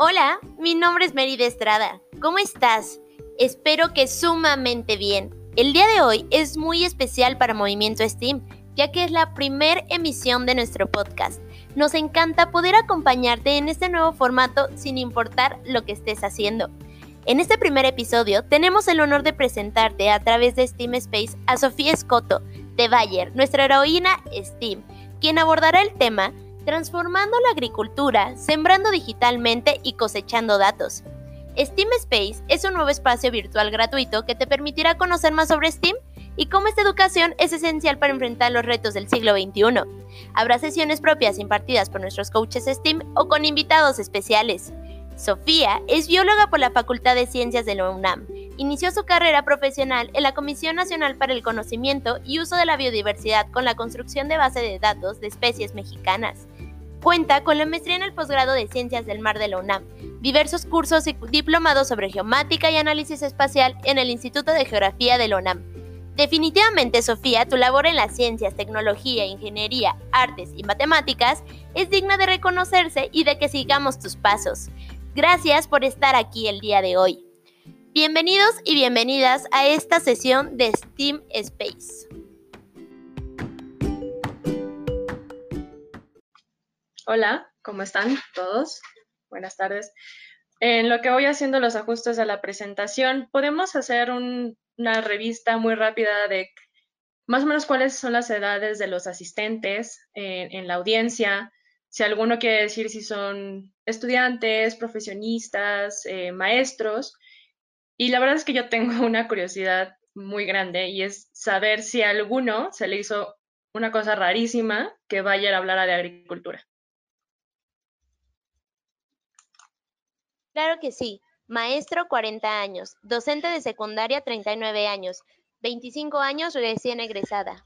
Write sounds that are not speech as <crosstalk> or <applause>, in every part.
Hola, mi nombre es Mary de Estrada. ¿Cómo estás? Espero que sumamente bien. El día de hoy es muy especial para Movimiento Steam, ya que es la primera emisión de nuestro podcast. Nos encanta poder acompañarte en este nuevo formato sin importar lo que estés haciendo. En este primer episodio tenemos el honor de presentarte a través de Steam Space a Sofía Escoto, de Bayer, nuestra heroína Steam, quien abordará el tema transformando la agricultura, sembrando digitalmente y cosechando datos. Steam Space es un nuevo espacio virtual gratuito que te permitirá conocer más sobre Steam y cómo esta educación es esencial para enfrentar los retos del siglo XXI. Habrá sesiones propias impartidas por nuestros coaches STEAM o con invitados especiales. Sofía es bióloga por la Facultad de Ciencias de UNAM. Inició su carrera profesional en la Comisión Nacional para el Conocimiento y Uso de la Biodiversidad con la construcción de base de datos de especies mexicanas. Cuenta con la maestría en el posgrado de Ciencias del Mar de la UNAM, diversos cursos y diplomados sobre geomática y análisis espacial en el Instituto de Geografía de la UNAM. Definitivamente, Sofía, tu labor en las ciencias, tecnología, ingeniería, artes y matemáticas es digna de reconocerse y de que sigamos tus pasos. Gracias por estar aquí el día de hoy. Bienvenidos y bienvenidas a esta sesión de STEAM Space. Hola, ¿cómo están todos? Buenas tardes. En lo que voy haciendo los ajustes a la presentación, podemos hacer una revista muy rápida de más o menos cuáles son las edades de los asistentes en la audiencia, si alguno quiere decir si son estudiantes, profesionistas, eh, maestros. Y la verdad es que yo tengo <laughs> una curiosidad muy grande y es saber si a alguno se le hizo una cosa rarísima que vaya a hablar de agricultura. Claro que sí. Maestro, 40 años. Docente de secundaria, 39 años. 25 años, recién egresada.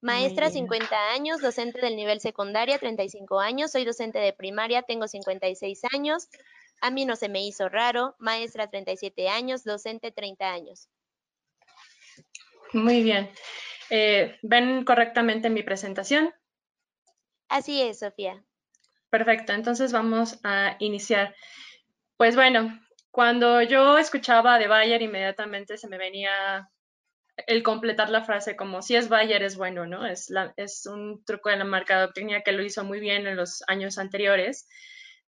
Maestra, 50 años, docente del nivel secundaria, 35 años, soy docente de primaria, tengo 56 años, a mí no se me hizo raro, maestra, 37 años, docente, 30 años. Muy bien. Eh, ¿Ven correctamente mi presentación? Así es, Sofía. Perfecto, entonces vamos a iniciar. Pues bueno, cuando yo escuchaba de Bayer, inmediatamente se me venía el completar la frase como si es Bayer es bueno, ¿no? Es, es un truco de la marca doctrina que lo hizo muy bien en los años anteriores.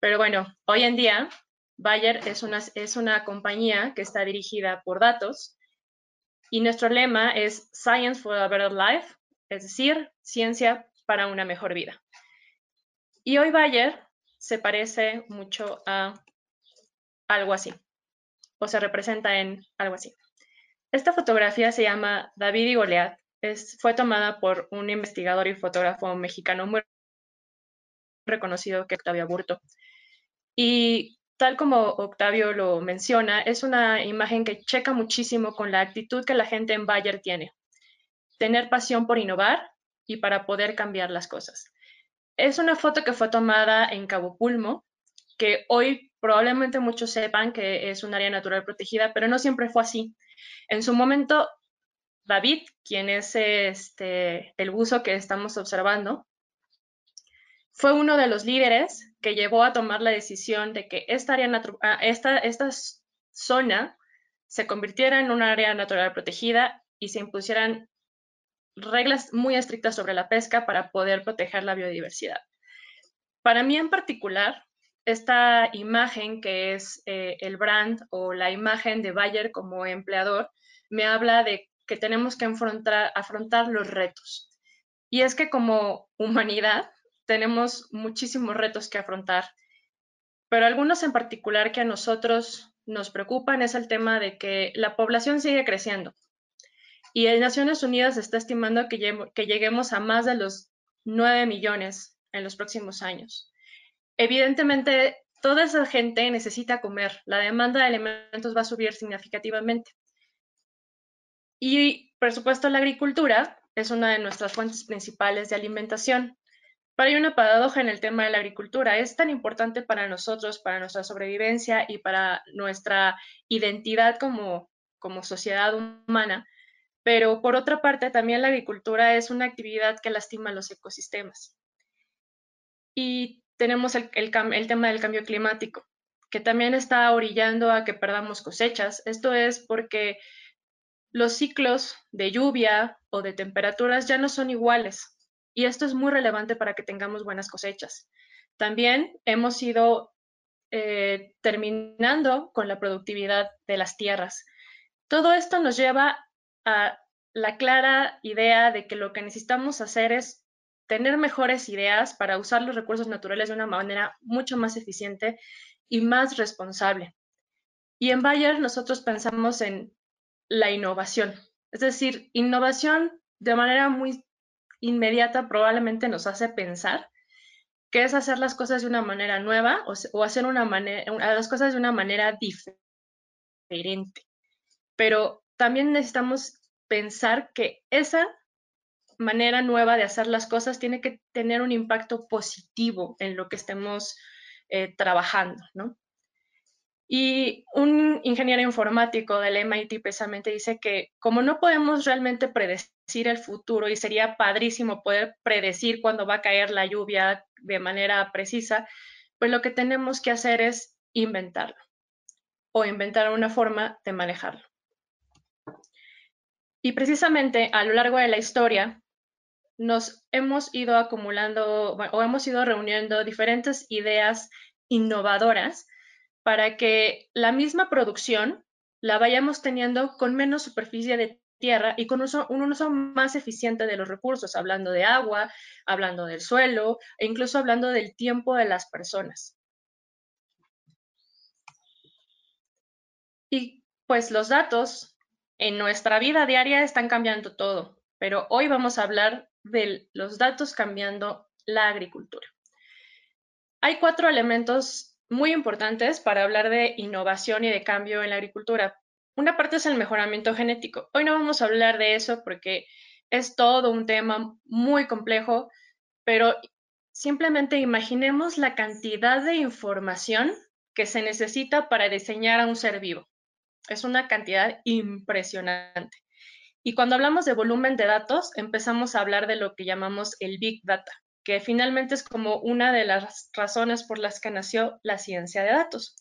Pero bueno, hoy en día Bayer es una, es una compañía que está dirigida por datos y nuestro lema es Science for a Better Life, es decir, ciencia para una mejor vida. Y hoy Bayer se parece mucho a algo así, o se representa en algo así. Esta fotografía se llama David y Goliat. Fue tomada por un investigador y fotógrafo mexicano muy reconocido que Octavio Burto. Y tal como Octavio lo menciona, es una imagen que checa muchísimo con la actitud que la gente en Bayer tiene. Tener pasión por innovar y para poder cambiar las cosas. Es una foto que fue tomada en Cabo Pulmo, que hoy probablemente muchos sepan que es un área natural protegida, pero no siempre fue así. En su momento, David, quien es este, el buzo que estamos observando, fue uno de los líderes que llevó a tomar la decisión de que esta, área ah, esta, esta zona se convirtiera en un área natural protegida y se impusieran reglas muy estrictas sobre la pesca para poder proteger la biodiversidad. Para mí en particular, esta imagen que es eh, el brand o la imagen de Bayer como empleador, me habla de que tenemos que afrontar, afrontar los retos. Y es que como humanidad tenemos muchísimos retos que afrontar, pero algunos en particular que a nosotros nos preocupan es el tema de que la población sigue creciendo y en Naciones Unidas está estimando que, lleguemos a más de los 9 millones en los próximos años. Evidentemente, toda esa gente necesita comer. La demanda de alimentos va a subir significativamente. Y, por supuesto, la agricultura es una de nuestras fuentes principales de alimentación. Pero hay una paradoja en el tema de la agricultura. Es tan importante para nosotros, para nuestra sobrevivencia y para nuestra identidad como, como sociedad humana, pero por otra parte también la agricultura es una actividad que lastima los ecosistemas. Y tenemos el, tema del cambio climático, que también está orillando a que perdamos cosechas. Esto es porque los ciclos de lluvia o de temperaturas ya no son iguales y esto es muy relevante para que tengamos buenas cosechas. También hemos ido eh, terminando con la productividad de las tierras. Todo esto nos lleva a la clara idea de que lo que necesitamos hacer es tener mejores ideas para usar los recursos naturales de una manera mucho más eficiente y más responsable. Y en Bayer nosotros pensamos en la innovación, es decir, innovación de manera muy inmediata probablemente nos hace pensar que es hacer las cosas de una manera nueva o, hacer una manera, las cosas de una manera diferente. Pero también necesitamos pensar que esa manera nueva de hacer las cosas tiene que tener un impacto positivo en lo que estemos eh, trabajando, ¿no? Y un ingeniero informático del MIT precisamente dice que como no podemos realmente predecir el futuro y sería padrísimo poder predecir cuándo va a caer la lluvia de manera precisa, pues lo que tenemos que hacer es inventarlo o inventar una forma de manejarlo. Y precisamente a lo largo de la historia nos hemos ido acumulando o hemos ido reuniendo diferentes ideas innovadoras para que la misma producción la vayamos teniendo con menos superficie de tierra y con un uso más eficiente de los recursos, hablando de agua, hablando del suelo e incluso hablando del tiempo de las personas. Y pues los datos en nuestra vida diaria están cambiando todo, pero hoy vamos a hablar de los datos cambiando la agricultura. Hay cuatro elementos muy importantes para hablar de innovación y de cambio en la agricultura. Una parte es el mejoramiento genético. Hoy no vamos a hablar de eso porque es todo un tema muy complejo, pero simplemente imaginemos la cantidad de información que se necesita para diseñar a un ser vivo. Es una cantidad impresionante. Y cuando hablamos de volumen de datos, empezamos a hablar de lo que llamamos el Big Data que finalmente es como una de las razones por las que nació la ciencia de datos.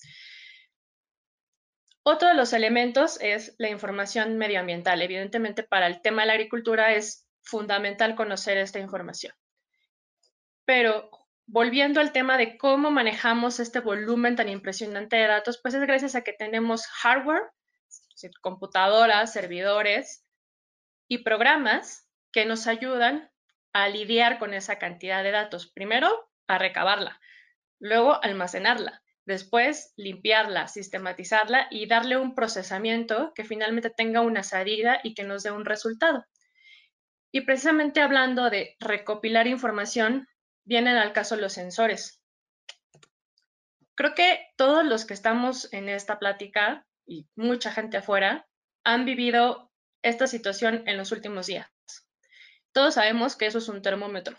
Otro de los elementos es la información medioambiental. Evidentemente, para el tema de la agricultura es fundamental conocer esta información. Pero volviendo al tema de cómo manejamos este volumen tan impresionante de datos, pues es gracias a que tenemos hardware, computadoras, servidores y programas que nos ayudan a lidiar con esa cantidad de datos. Primero, a recabarla, luego almacenarla, después limpiarla, sistematizarla y darle un procesamiento que finalmente tenga una salida y que nos dé un resultado. Y precisamente hablando de recopilar información, vienen al caso los sensores. Creo que todos los que estamos en esta plática y mucha gente afuera han vivido esta situación en los últimos días. Todos sabemos que eso es un termómetro.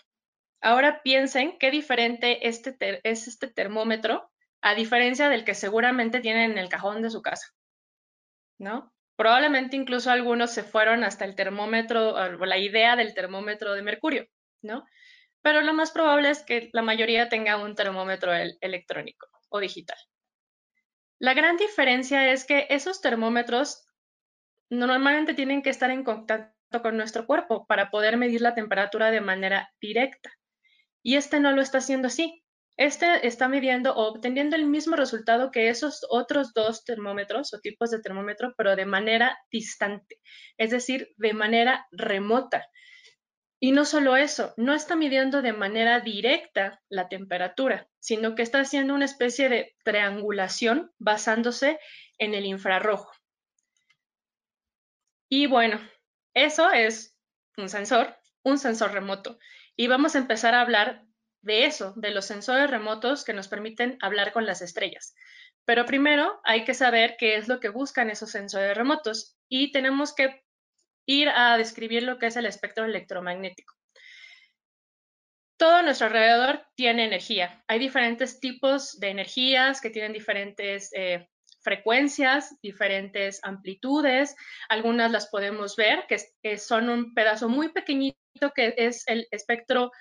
Ahora piensen qué diferente este es este termómetro a diferencia del que seguramente tienen en el cajón de su casa, ¿no? Probablemente incluso algunos se fueron hasta el termómetro, o la idea del termómetro de mercurio, ¿no? Pero lo más probable es que la mayoría tenga un termómetro electrónico o digital. La gran diferencia es que esos termómetros normalmente tienen que estar en contacto con nuestro cuerpo para poder medir la temperatura de manera directa. Y este no lo está haciendo así. Este está midiendo o obteniendo el mismo resultado que esos otros dos termómetros o tipos de termómetro, pero de manera distante, es decir, de manera remota. Y no solo eso, no está midiendo de manera directa la temperatura, sino que está haciendo una especie de triangulación basándose en el infrarrojo. Y bueno, eso es un sensor, un sensor remoto. Y vamos a empezar a hablar de eso, de los sensores remotos que nos permiten hablar con las estrellas. Pero primero hay que saber qué es lo que buscan esos sensores remotos y tenemos que ir a describir lo que es el espectro electromagnético. Todo nuestro alrededor tiene energía. Hay diferentes tipos de energías que tienen diferentes eh, frecuencias, diferentes amplitudes. Algunas las podemos ver, que, son un pedazo muy pequeñito que es el espectro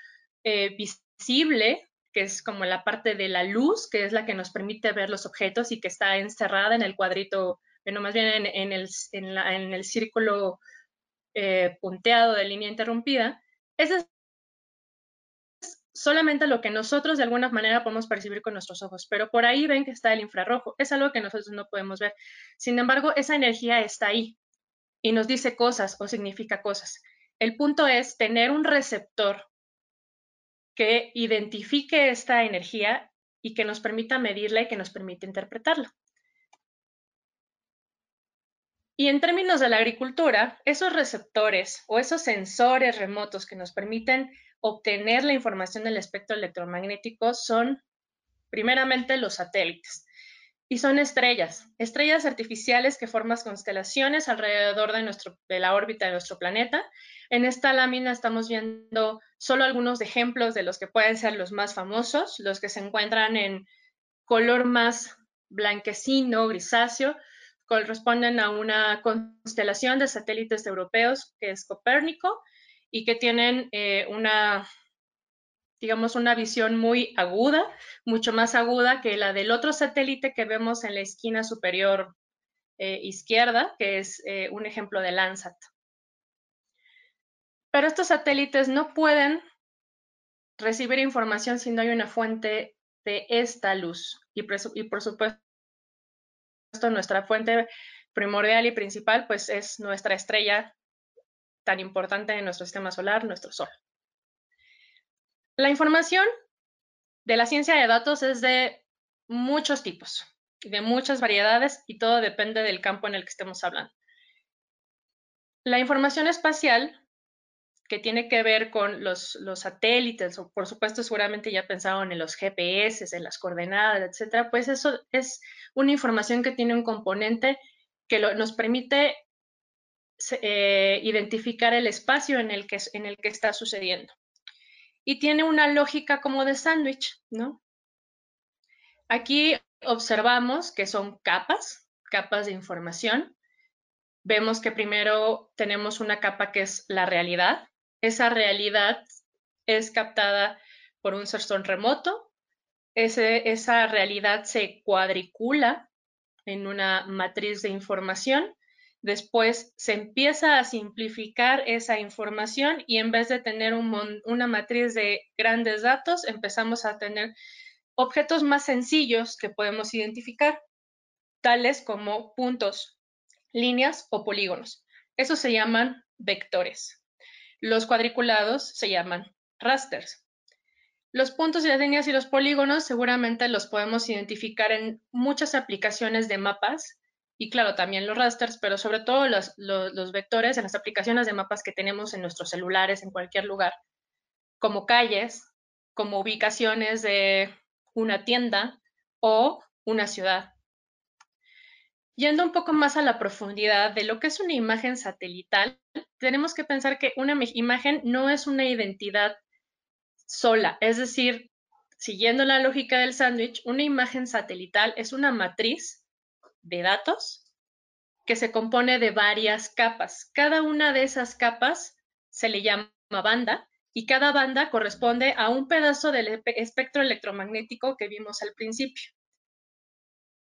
eh, visible que es como la parte de la luz, que es la que nos permite ver los objetos y que está encerrada en el cuadrito, bueno, más bien en, el, en, el, círculo eh, punteado de línea interrumpida. Ese es solamente lo que nosotros de alguna manera podemos percibir con nuestros ojos, pero por ahí ven que está el infrarrojo. Es algo que nosotros no podemos ver. Sin embargo, esa energía está ahí y nos dice cosas o significa cosas. El punto es tener un receptor que identifique esta energía y que nos permita medirla y que nos permita interpretarla. Y en términos de la agricultura, esos receptores o esos sensores remotos que nos permiten obtener la información del espectro electromagnético son primeramente los satélites. Y son estrellas, estrellas artificiales que forman constelaciones alrededor de, de la órbita de nuestro planeta. En esta lámina estamos viendo solo algunos ejemplos de los que pueden ser los más famosos, los que se encuentran en color más blanquecino, grisáceo, corresponden a una constelación de satélites europeos que es Copérnico y que tienen eh, una, digamos, una visión muy aguda, mucho más aguda que la del otro satélite que vemos en la esquina superior eh, izquierda, que es eh, un ejemplo de Landsat. Pero estos satélites no pueden recibir información si no hay una fuente de esta luz. Y, y por supuesto, nuestra fuente primordial y principal, pues es nuestra estrella tan importante en nuestro sistema solar, nuestro Sol. La información de la ciencia de datos es de muchos tipos, de muchas variedades y todo depende del campo en el que estemos hablando. La información espacial, que tiene que ver con los, satélites, o por supuesto seguramente ya pensaron en los GPS, en las coordenadas, etcétera, pues eso es una información que tiene un componente que nos permite eh, identificar el espacio en el, que, en el que está sucediendo. Y tiene una lógica como de sándwich, ¿no? Aquí observamos que son capas, capas de información. Vemos que primero tenemos una capa que es la realidad. Esa realidad es captada por un sensor remoto. esa realidad se cuadricula en una matriz de información Después se empieza a simplificar esa información y en vez de tener una matriz de grandes datos, empezamos a tener objetos más sencillos que podemos identificar, tales como puntos, líneas o polígonos. Esos se llaman vectores. Los cuadriculados se llaman rasters. Los puntos y las líneas y los polígonos seguramente los podemos identificar en muchas aplicaciones de mapas y claro, también los rasters, pero sobre todo los, vectores en las aplicaciones de mapas que tenemos en nuestros celulares en cualquier lugar, como calles, como ubicaciones de una tienda o una ciudad. Yendo un poco más a la profundidad de lo que es una imagen satelital, tenemos que pensar que una imagen no es una identidad sola, es decir, siguiendo la lógica del sándwich, una imagen satelital es una matriz de datos que se compone de varias capas. Cada una de esas capas se le llama banda y cada banda corresponde a un pedazo del espectro electromagnético que vimos al principio.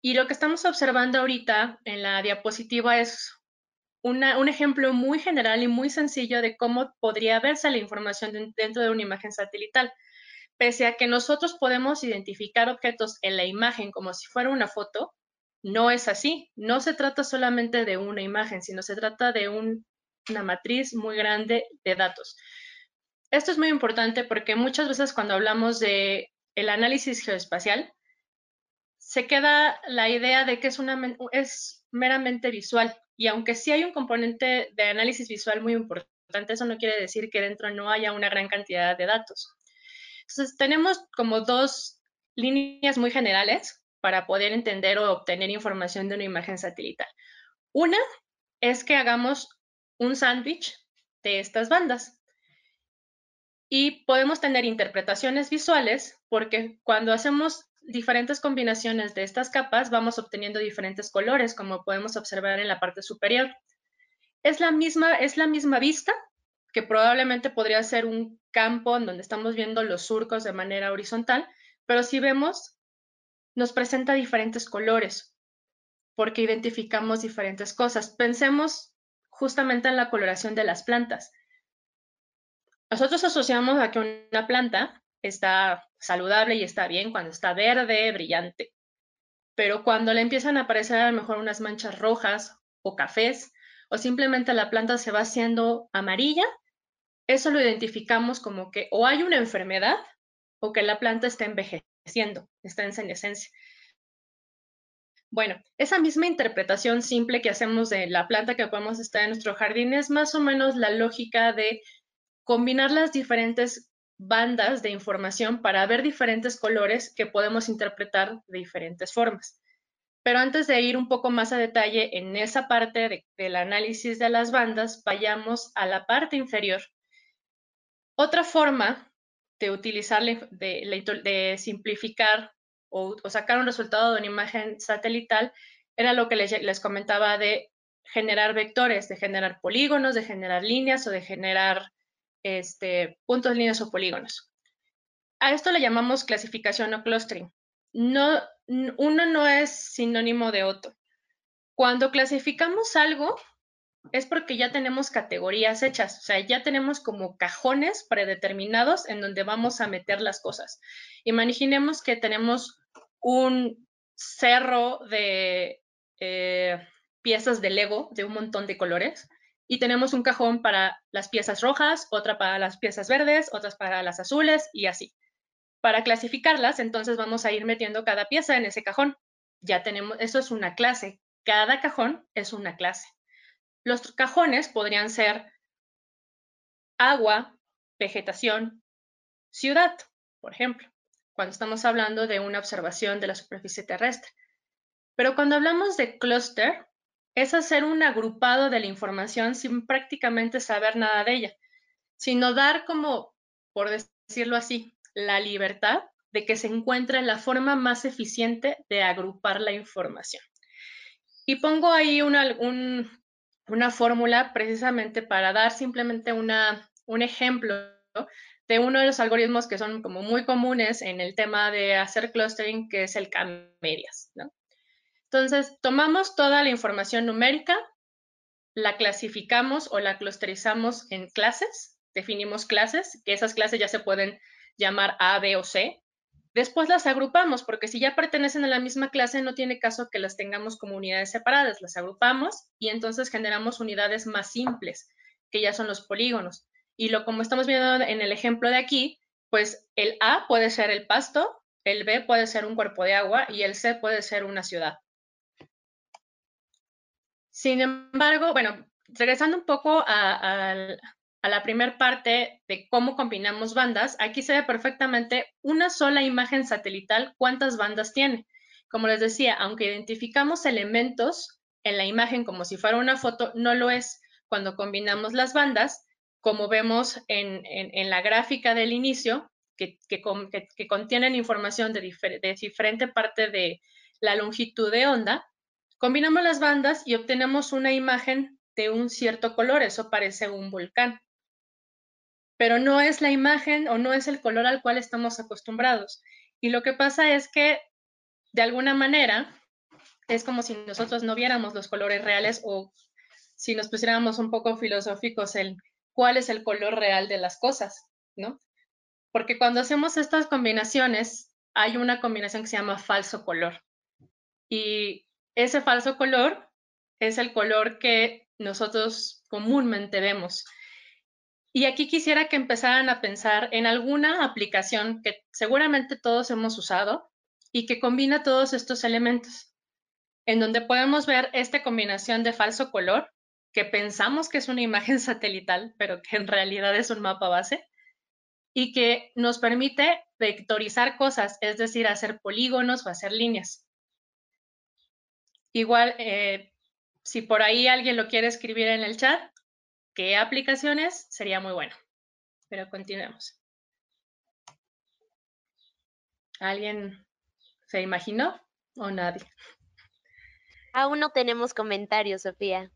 Y lo que estamos observando ahorita en la diapositiva es un ejemplo muy general y muy sencillo de cómo podría verse la información dentro de una imagen satelital. Pese a que nosotros podemos identificar objetos en la imagen como si fuera una foto, no es así. No se trata solamente de una imagen, sino se trata de una matriz muy grande de datos. Esto es muy importante porque muchas veces cuando hablamos de el análisis geoespacial, se queda la idea de que es, una, es meramente visual. Y aunque sí hay un componente de análisis visual muy importante, eso no quiere decir que dentro no haya una gran cantidad de datos. Entonces, tenemos como dos líneas muy generales para poder entender o obtener información de una imagen satelital. Una es que hagamos un sándwich de estas bandas. Y podemos tener interpretaciones visuales porque cuando hacemos diferentes combinaciones de estas capas vamos obteniendo diferentes colores, como podemos observar en la parte superior. Es la misma, es la misma vista, que probablemente podría ser un campo en donde estamos viendo los surcos de manera horizontal, pero si vemos, nos presenta diferentes colores porque identificamos diferentes cosas. Pensemos justamente en la coloración de las plantas. Nosotros asociamos a que una planta está saludable y está bien cuando está verde, brillante. Pero cuando le empiezan a aparecer a lo mejor unas manchas rojas o cafés, o simplemente la planta se va haciendo amarilla, eso lo identificamos como que o hay una enfermedad o que la planta está envejeciendo, está en senescencia. Bueno, esa misma interpretación simple que hacemos de la planta que podemos estar en nuestro jardín es más o menos la lógica de combinar las diferentes bandas de información para ver diferentes colores que podemos interpretar de diferentes formas. Pero antes de ir un poco más a detalle en esa parte del análisis de las bandas, vayamos a la parte inferior. Otra forma de utilizar, de, simplificar o, sacar un resultado de una imagen satelital era lo que les, les comentaba de generar vectores, de generar polígonos, de generar líneas o de generar este, puntos, líneas o polígonos. A esto le llamamos clasificación o clustering. No, uno no es sinónimo de otro. Cuando clasificamos algo, es porque ya tenemos categorías hechas, o sea, ya tenemos como cajones predeterminados en donde vamos a meter las cosas. Imaginemos que tenemos un cerro de eh, piezas de Lego de un montón de colores y tenemos un cajón para las piezas rojas, otra para las piezas verdes, otras para las azules y así. Para clasificarlas, entonces vamos a ir metiendo cada pieza en ese cajón. Ya tenemos, eso es una clase. Cada cajón es una clase. Los cajones podrían ser agua, vegetación, ciudad, por ejemplo, cuando estamos hablando de una observación de la superficie terrestre. Pero cuando hablamos de clúster, es hacer un agrupado de la información sin prácticamente saber nada de ella, sino dar como, por decirlo así, la libertad de que se encuentre la forma más eficiente de agrupar la información. Y pongo ahí una, una fórmula precisamente para dar simplemente una, un ejemplo de uno de los algoritmos que son como muy comunes en el tema de hacer clustering, que es el K-medias. ¿no? Entonces, tomamos toda la información numérica, la clasificamos o la clusterizamos en clases, definimos clases, que esas clases ya se pueden llamar A, B o C. Después las agrupamos, porque si ya pertenecen a la misma clase, no tiene caso que las tengamos como unidades separadas. Las agrupamos y entonces generamos unidades más simples, que ya son los polígonos. Y lo como estamos viendo en el ejemplo de aquí, pues el A puede ser el pasto, el B puede ser un cuerpo de agua y el C puede ser una ciudad. Sin embargo, bueno, regresando un poco a, la primera parte de cómo combinamos bandas, aquí se ve perfectamente una sola imagen satelital cuántas bandas tiene. Como les decía, aunque identificamos elementos en la imagen como si fuera una foto, no lo es cuando combinamos las bandas, como vemos en, la gráfica del inicio, que, contienen información de, diferente parte de la longitud de onda, Combinamos las bandas y obtenemos una imagen de un cierto color, eso parece un volcán. Pero no es la imagen o no es el color al cual estamos acostumbrados. Y lo que pasa es que, de alguna manera, es como si nosotros no viéramos los colores reales o si nos pusiéramos un poco filosóficos en cuál es el color real de las cosas, ¿no? Porque cuando hacemos estas combinaciones, hay una combinación que se llama falso color. Y ese falso color es el color que nosotros comúnmente vemos. Y aquí quisiera que empezaran a pensar en alguna aplicación que seguramente todos hemos usado y que combina todos estos elementos, en donde podemos ver esta combinación de falso color, que pensamos que es una imagen <laughs> satelital, pero que en realidad es un mapa base, y que nos permite vectorizar cosas, es decir, hacer polígonos o hacer líneas. Igual, eh, si por ahí alguien lo quiere escribir en el chat, qué aplicaciones, sería muy bueno. Pero continuemos. ¿Alguien se imaginó o nadie? Aún no tenemos comentarios, Sofía.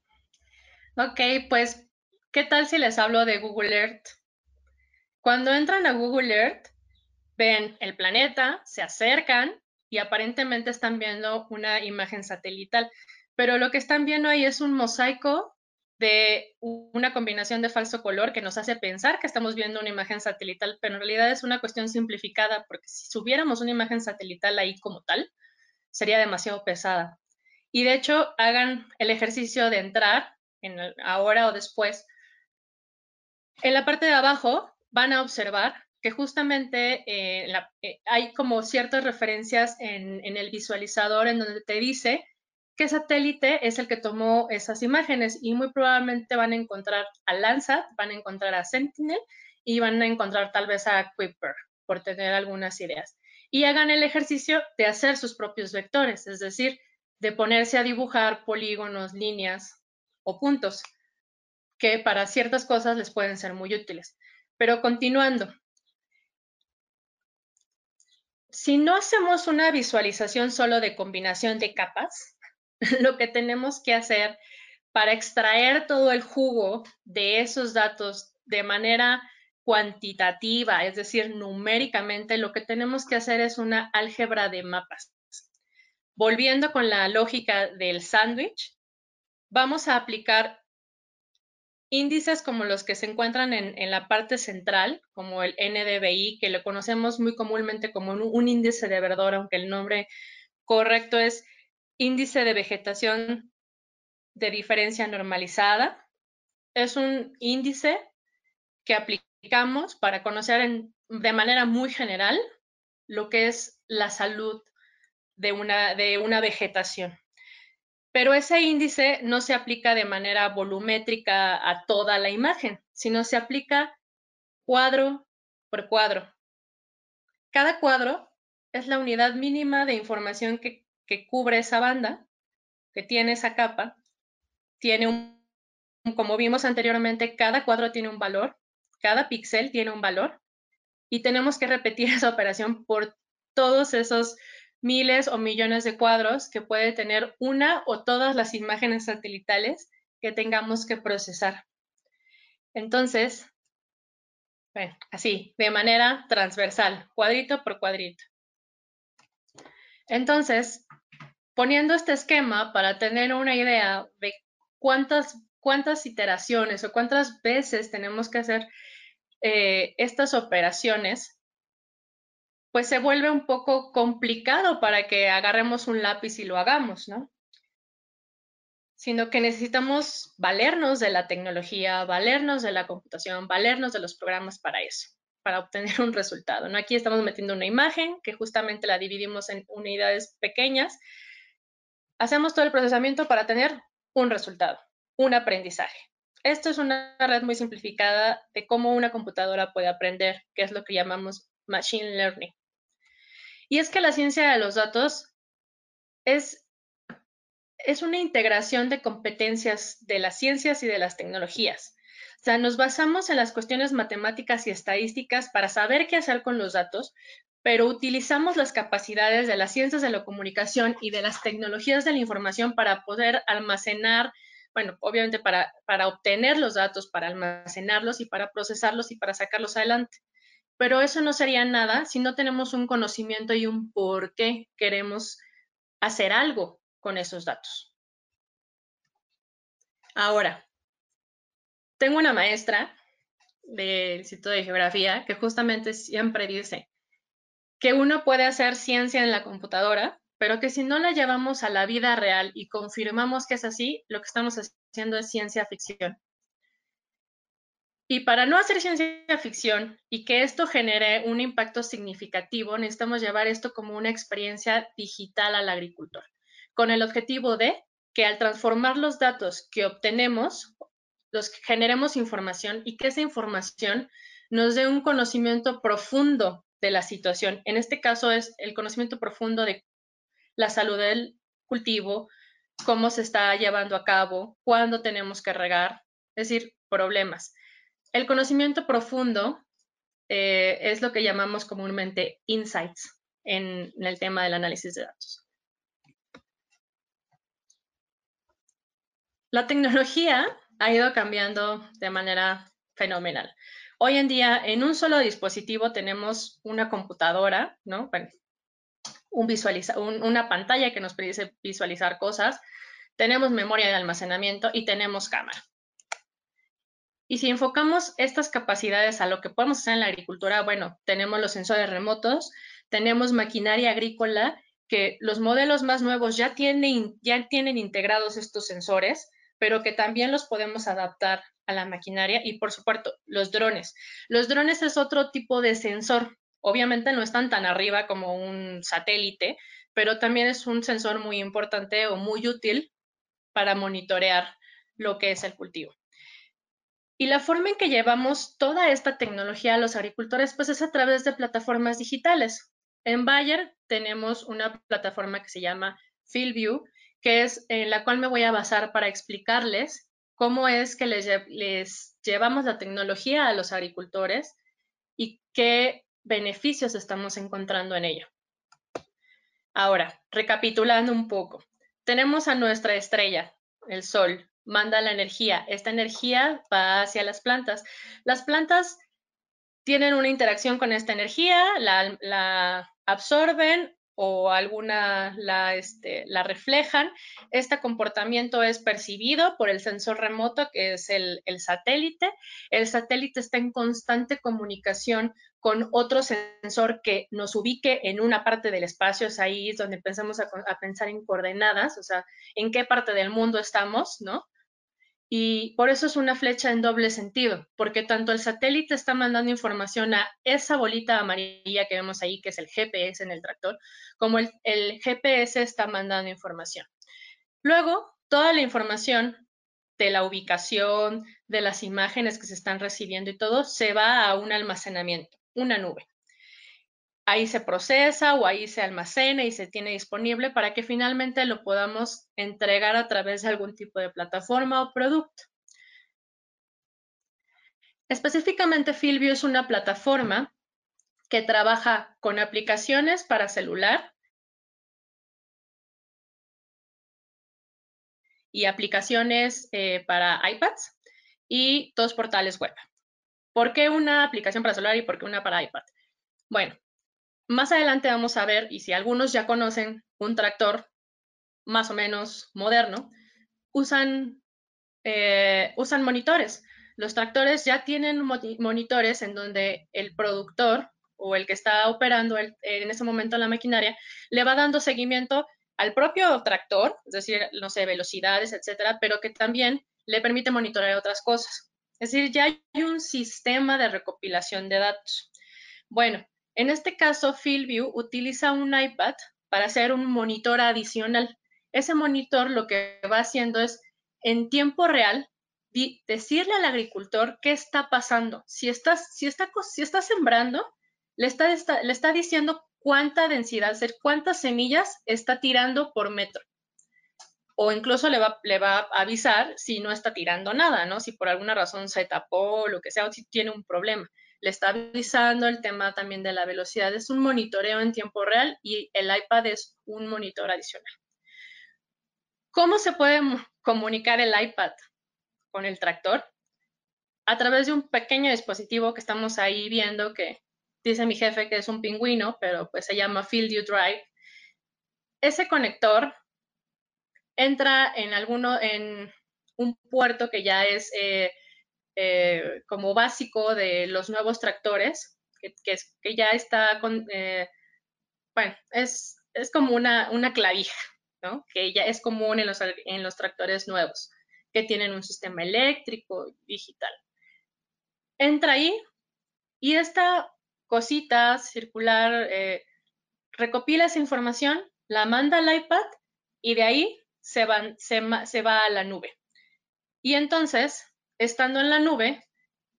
Ok, pues, ¿qué tal si les hablo de Google Earth? Cuando entran a Google Earth, ven el planeta, se acercan y aparentemente están viendo una imagen satelital, pero lo que están viendo ahí es un mosaico de una combinación de falso color que nos hace pensar que estamos viendo una imagen satelital, pero en realidad es una cuestión simplificada, porque si subiéramos una imagen satelital ahí como tal, sería demasiado pesada. Y de hecho, hagan el ejercicio de entrar en ahora o después. En la parte de abajo van a observar que justamente eh, eh, hay como ciertas referencias en, el visualizador en donde te dice qué satélite es el que tomó esas imágenes y muy probablemente van a encontrar a Landsat, van a encontrar a Sentinel y van a encontrar tal vez a Kuiper, por tener algunas ideas. Y hagan el ejercicio de hacer sus propios vectores, es decir, de ponerse a dibujar polígonos, líneas o puntos, que para ciertas cosas les pueden ser muy útiles. Pero continuando, si no hacemos una visualización solo de combinación de capas, <laughs> lo que tenemos que hacer para extraer todo el jugo de esos datos de manera cuantitativa, es decir, numéricamente, lo que tenemos que hacer es una álgebra de mapas. Volviendo con la lógica del sándwich, vamos a aplicar índices como los que se encuentran en, la parte central, como el NDVI, que lo conocemos muy comúnmente como un índice de verdor, aunque el nombre correcto es índice de vegetación de diferencia normalizada. Es un índice que aplicamos para conocer de manera muy general lo que es la salud de una, de una vegetación. Pero ese índice no se aplica de manera volumétrica a toda la imagen, sino se aplica cuadro por cuadro. Cada cuadro es la unidad mínima de información que cubre esa banda, que tiene esa capa, tiene un, como vimos anteriormente, cada cuadro tiene un valor, cada píxel tiene un valor, y tenemos que repetir <laughs> esa operación por todos esos miles o millones de cuadros que puede tener una o todas las imágenes satelitales que tengamos que procesar. Entonces, así, de manera transversal, cuadrito por cuadrito. Entonces, poniendo este esquema para tener una idea de cuántas, cuántas iteraciones o cuántas veces tenemos que hacer eh, estas operaciones, pues se vuelve un poco complicado para que agarremos un lápiz y lo hagamos, ¿no? Sino que necesitamos valernos de la tecnología, valernos de la computación, valernos de los programas para eso para obtener un resultado. ¿no? Aquí estamos metiendo una imagen que justamente la dividimos en unidades pequeñas. Hacemos todo el procesamiento para tener un resultado, un aprendizaje. Esto es una red muy simplificada de cómo una computadora puede aprender, que es lo que llamamos machine learning. Y es que la ciencia de los datos es, es una integración de competencias de las ciencias y de las tecnologías. O sea, nos basamos en las cuestiones matemáticas y estadísticas para saber qué hacer con los datos, pero utilizamos las capacidades de las ciencias de la comunicación y de las tecnologías de la información para poder almacenar, bueno, obviamente para, para obtener los datos, para almacenarlos y para procesarlos y para sacarlos adelante. Pero eso no sería nada si no tenemos un conocimiento y un por qué queremos hacer algo con esos datos. Ahora, tengo una maestra del Instituto de Geografía que justamente siempre dice que uno puede hacer ciencia en la computadora, pero que si no la llevamos a la vida real y confirmamos que es así, lo que estamos haciendo es ciencia ficción. Y para no hacer ciencia ficción y que esto genere un impacto significativo, necesitamos llevar esto como una experiencia digital al agricultor, con el objetivo de que al transformar los datos que obtenemos los generemos información y que esa información nos dé un conocimiento profundo de la situación. En este caso es el conocimiento profundo de la salud del cultivo, cómo se está llevando a cabo, cuándo tenemos que regar, es decir, problemas. El conocimiento profundo eh, es lo que llamamos comúnmente insights en el tema del análisis de datos. La tecnología ha ido cambiando de manera fenomenal. Hoy en día, en un solo dispositivo tenemos una computadora, ¿no? Un visualiza una pantalla que nos permite visualizar cosas, tenemos memoria de almacenamiento y tenemos cámara. Y si enfocamos estas capacidades a lo que podemos hacer en la agricultura, bueno, tenemos los sensores remotos, tenemos maquinaria agrícola, que los modelos más nuevos ya tienen, ya tienen integrados estos sensores, pero que también los podemos adaptar a la maquinaria y, por supuesto, los drones. Los drones es otro tipo de sensor. Obviamente no están tan arriba como un satélite, pero también es un sensor muy importante o muy útil para monitorear lo que es el cultivo. Y la forma en que llevamos toda esta tecnología a los agricultores, pues es a través de plataformas digitales. En Bayer tenemos una plataforma que se llama FieldView, que es en la cual me voy a basar para explicarles cómo es que les, les llevamos la tecnología a los agricultores y qué beneficios estamos encontrando en ella. Ahora, recapitulando un poco, tenemos a nuestra estrella, el Sol, manda la energía. Esta energía va hacia las plantas. Las plantas tienen una interacción con esta energía, la, absorben o alguna la, este, la, reflejan. Este comportamiento es percibido por el sensor remoto, que es el, satélite. El satélite está en constante comunicación con otro sensor que nos ubique en una parte del espacio. Es ahí donde empezamos a, a pensar en coordenadas, o sea, en qué parte del mundo estamos, ¿no? Y por eso es una flecha en doble sentido, porque tanto el satélite está mandando información a esa bolita amarilla que vemos ahí, que es el GPS en el tractor, como el, GPS está mandando información. Luego, toda la información de la ubicación, de las imágenes que se están recibiendo y todo, se va a un almacenamiento, una nube ahí se procesa o ahí se almacena y se tiene disponible para que finalmente lo podamos entregar a través de algún tipo de plataforma o producto. Específicamente, Filvio es una plataforma que trabaja con aplicaciones para celular y aplicaciones eh, para iPads y dos portales web. ¿Por qué una aplicación para celular y por qué una para iPad? Bueno, más adelante vamos a ver, y si algunos ya conocen un tractor más o menos moderno, usan, eh, usan monitores. Los tractores ya tienen monitores en donde el productor o el que está operando en ese momento la maquinaria le va dando seguimiento al propio tractor, es decir, no sé, velocidades, etcétera, pero que también le permite monitorear otras cosas. Es decir, ya hay un sistema de recopilación de datos. Bueno, en este caso, FieldView utiliza un iPad para hacer un monitor adicional. Ese monitor lo que va haciendo es, en tiempo real, decirle al agricultor qué está pasando. Si está, si está, si está sembrando, le está, le está diciendo cuánta densidad, cuántas semillas está tirando por metro. O incluso le va, le va a avisar si no está tirando nada, ¿no? Si por alguna razón se tapó, lo que sea, o si tiene un problema le está avisando el tema también de la velocidad. Es un monitoreo en tiempo real y el iPad es un monitor adicional. ¿Cómo se puede comunicar el iPad con el tractor? A través de un pequeño dispositivo que estamos ahí viendo que dice mi jefe que es un pingüino, pero pues se llama Field You Drive. Ese conector entra en alguno, en un puerto que ya es eh, eh, como básico de los nuevos tractores, que, que, ya está con, eh, bueno, es, es como una, una, clavija, ¿no? Que ya es común en los, en los tractores nuevos, que tienen un sistema eléctrico digital. Entra ahí y esta cosita circular eh, recopila esa información, la manda al iPad y de ahí se, van, se, se va a la nube. Y entonces estando en la nube,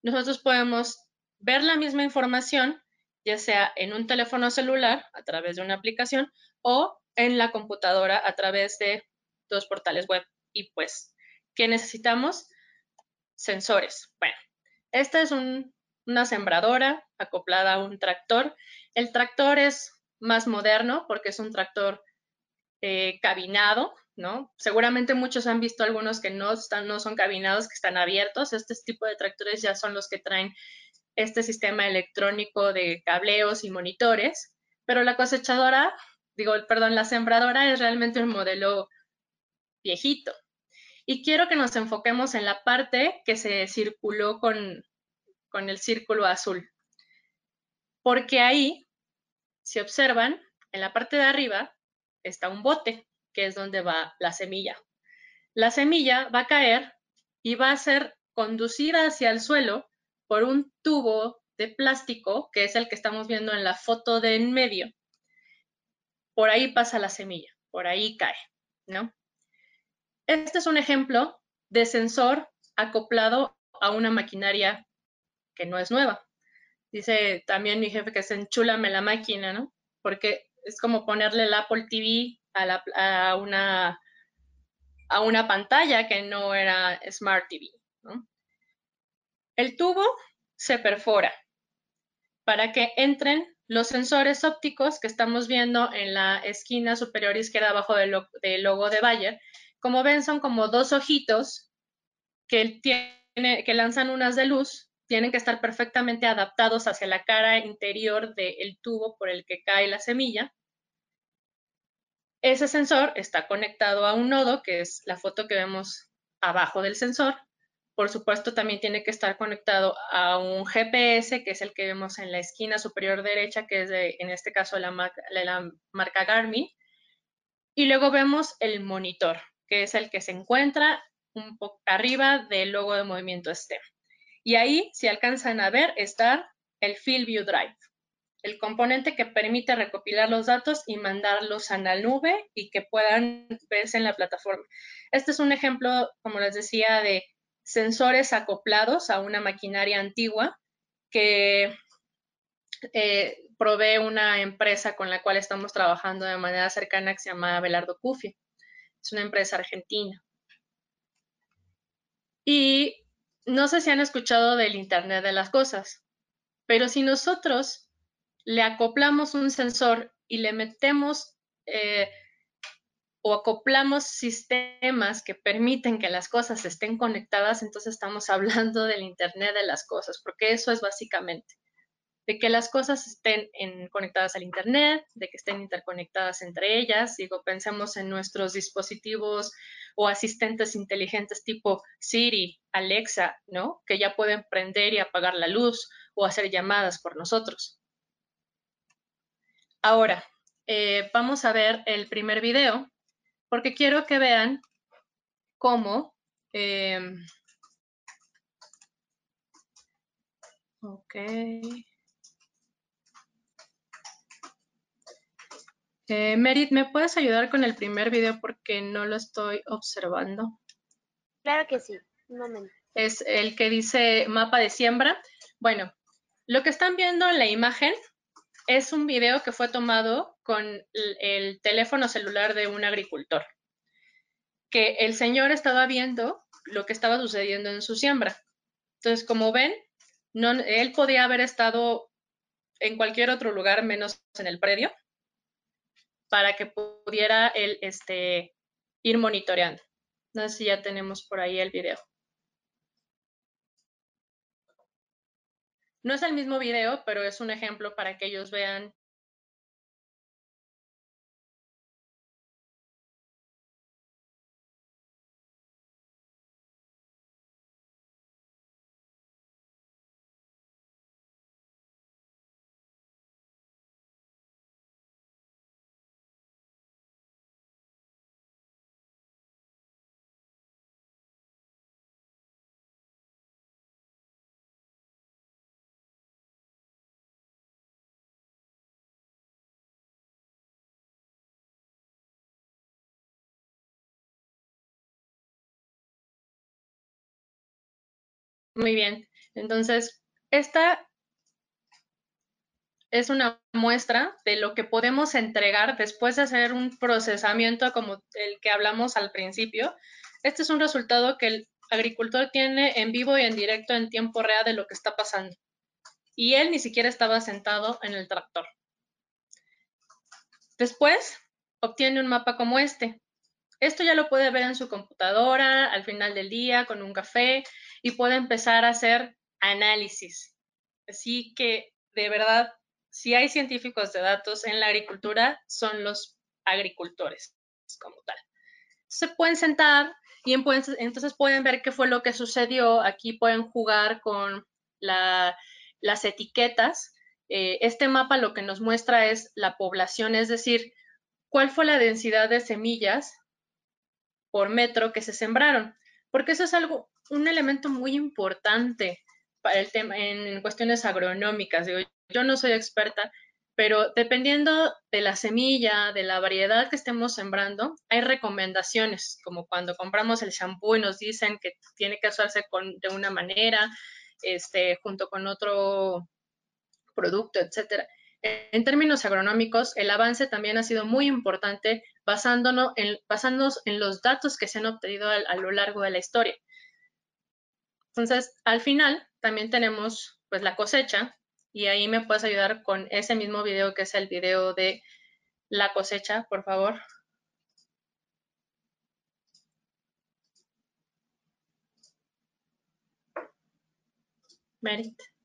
nosotros podemos ver la misma información, ya sea en un teléfono celular a través de una aplicación o en la computadora a través de dos portales web. Y pues, ¿qué necesitamos? Sensores. Bueno, esta es una sembradora acoplada a un tractor. El tractor es más moderno porque es un tractor eh, cabinado, ¿no? Seguramente muchos han visto algunos que no, están, no son cabinados, que están abiertos. Este tipo de tractores ya son los que traen este sistema electrónico de cableos y monitores, pero la cosechadora, digo, perdón, la sembradora es realmente un modelo viejito. Y quiero que nos enfoquemos en la parte que se circuló con, con el círculo azul, porque ahí, si observan, en la parte de arriba está un bote, que es donde va la semilla. La semilla va a caer y va a ser conducida hacia el suelo por un tubo de plástico, que es el que estamos viendo en la foto de en medio. Por ahí pasa la semilla, por ahí cae, ¿no? Este es un ejemplo de sensor acoplado a una maquinaria que no es nueva. Dice también mi jefe que se enchúlame la máquina, ¿no? Porque es como ponerle el Apple TV a, una, a una pantalla que no era Smart TV. El tubo se perfora para que entren los sensores ópticos que estamos viendo en la esquina superior izquierda abajo del, logo de Bayer. Como ven, son como dos ojitos que, tiene, que lanzan unas de luz, tienen que estar perfectamente adaptados hacia la cara interior del tubo por el que cae la semilla. Ese sensor está conectado a un nodo, que es la foto que vemos abajo del sensor. Por supuesto, también tiene que estar conectado a un GPS, que es el que vemos en la esquina superior derecha, que es en este caso la marca, la marca Garmin. Y luego vemos el monitor, que es el que se encuentra un poco arriba del logo de movimiento STEM. Y ahí, si alcanzan a ver, está el Field View Drive el componente que permite recopilar los datos y mandarlos a la nube y que puedan verse en la plataforma. Este es un ejemplo, como les decía, de sensores acoplados a una maquinaria antigua que eh, provee una empresa con la cual estamos trabajando de manera cercana que se llama Belardo Cufi. Es una empresa argentina. Y no sé si han escuchado del Internet de las Cosas, pero si nosotros le acoplamos un sensor y le metemos eh, o acoplamos sistemas que permiten que las cosas estén conectadas, entonces estamos <laughs> hablando del Internet de las cosas, porque eso es básicamente, de que las cosas estén conectadas al Internet, de que estén interconectadas entre ellas. Digo, pensemos en nuestros dispositivos o asistentes inteligentes tipo Siri, Alexa, ¿no? Que ya pueden prender y apagar la luz o hacer llamadas por nosotros. Ahora, eh, vamos a ver el primer video porque quiero que vean cómo... Em, ok. Eh, Merit, ¿me puedes ayudar con el primer video porque no lo estoy observando? Claro que sí, un momento. Es el que dice mapa de siembra. Bueno, lo que están viendo en la imagen es un video que fue tomado con el teléfono celular de un agricultor, que el señor estaba viendo lo que estaba sucediendo en su siembra. Entonces, como ven, no, él podía haber estado en cualquier otro lugar menos en el predio para que pudiera él este, ir monitoreando. No sé si ya tenemos por ahí el video. No es el mismo video, pero es un ejemplo para que ellos vean Muy bien. Entonces, esta es una muestra de lo que podemos entregar después de hacer un procesamiento como el que hablamos al principio. Este es un resultado que el agricultor tiene en vivo y en directo en tiempo real de lo que está pasando. Y él ni siquiera estaba sentado en el tractor. Después, obtiene un mapa como este, Esto ya lo puede ver en su computadora al final del día con un café y puede empezar a hacer análisis. Así que, de verdad, si hay científicos de datos en la agricultura, son los agricultores como tal. Se pueden sentar y entonces pueden ver qué fue lo que sucedió. Aquí pueden jugar con las etiquetas. Eh, este mapa lo que nos muestra es la población, es decir, cuál fue la densidad de semillas por metro que se sembraron, porque eso es algo, un elemento muy importante para el tema en cuestiones agronómicas. yo no soy experta, pero dependiendo de la semilla, de la variedad que estemos sembrando, hay recomendaciones, como cuando compramos el shampoo y nos dicen que tiene que usarse de una manera, este, junto con otro producto, etcétera. En términos agronómicos, el avance también ha sido muy importante basándonos en, los datos que se han obtenido a, lo largo de la historia. Entonces, al final también tenemos pues la cosecha y ahí me puedes ayudar con ese mismo video que es el video de la cosecha, por favor. Merit.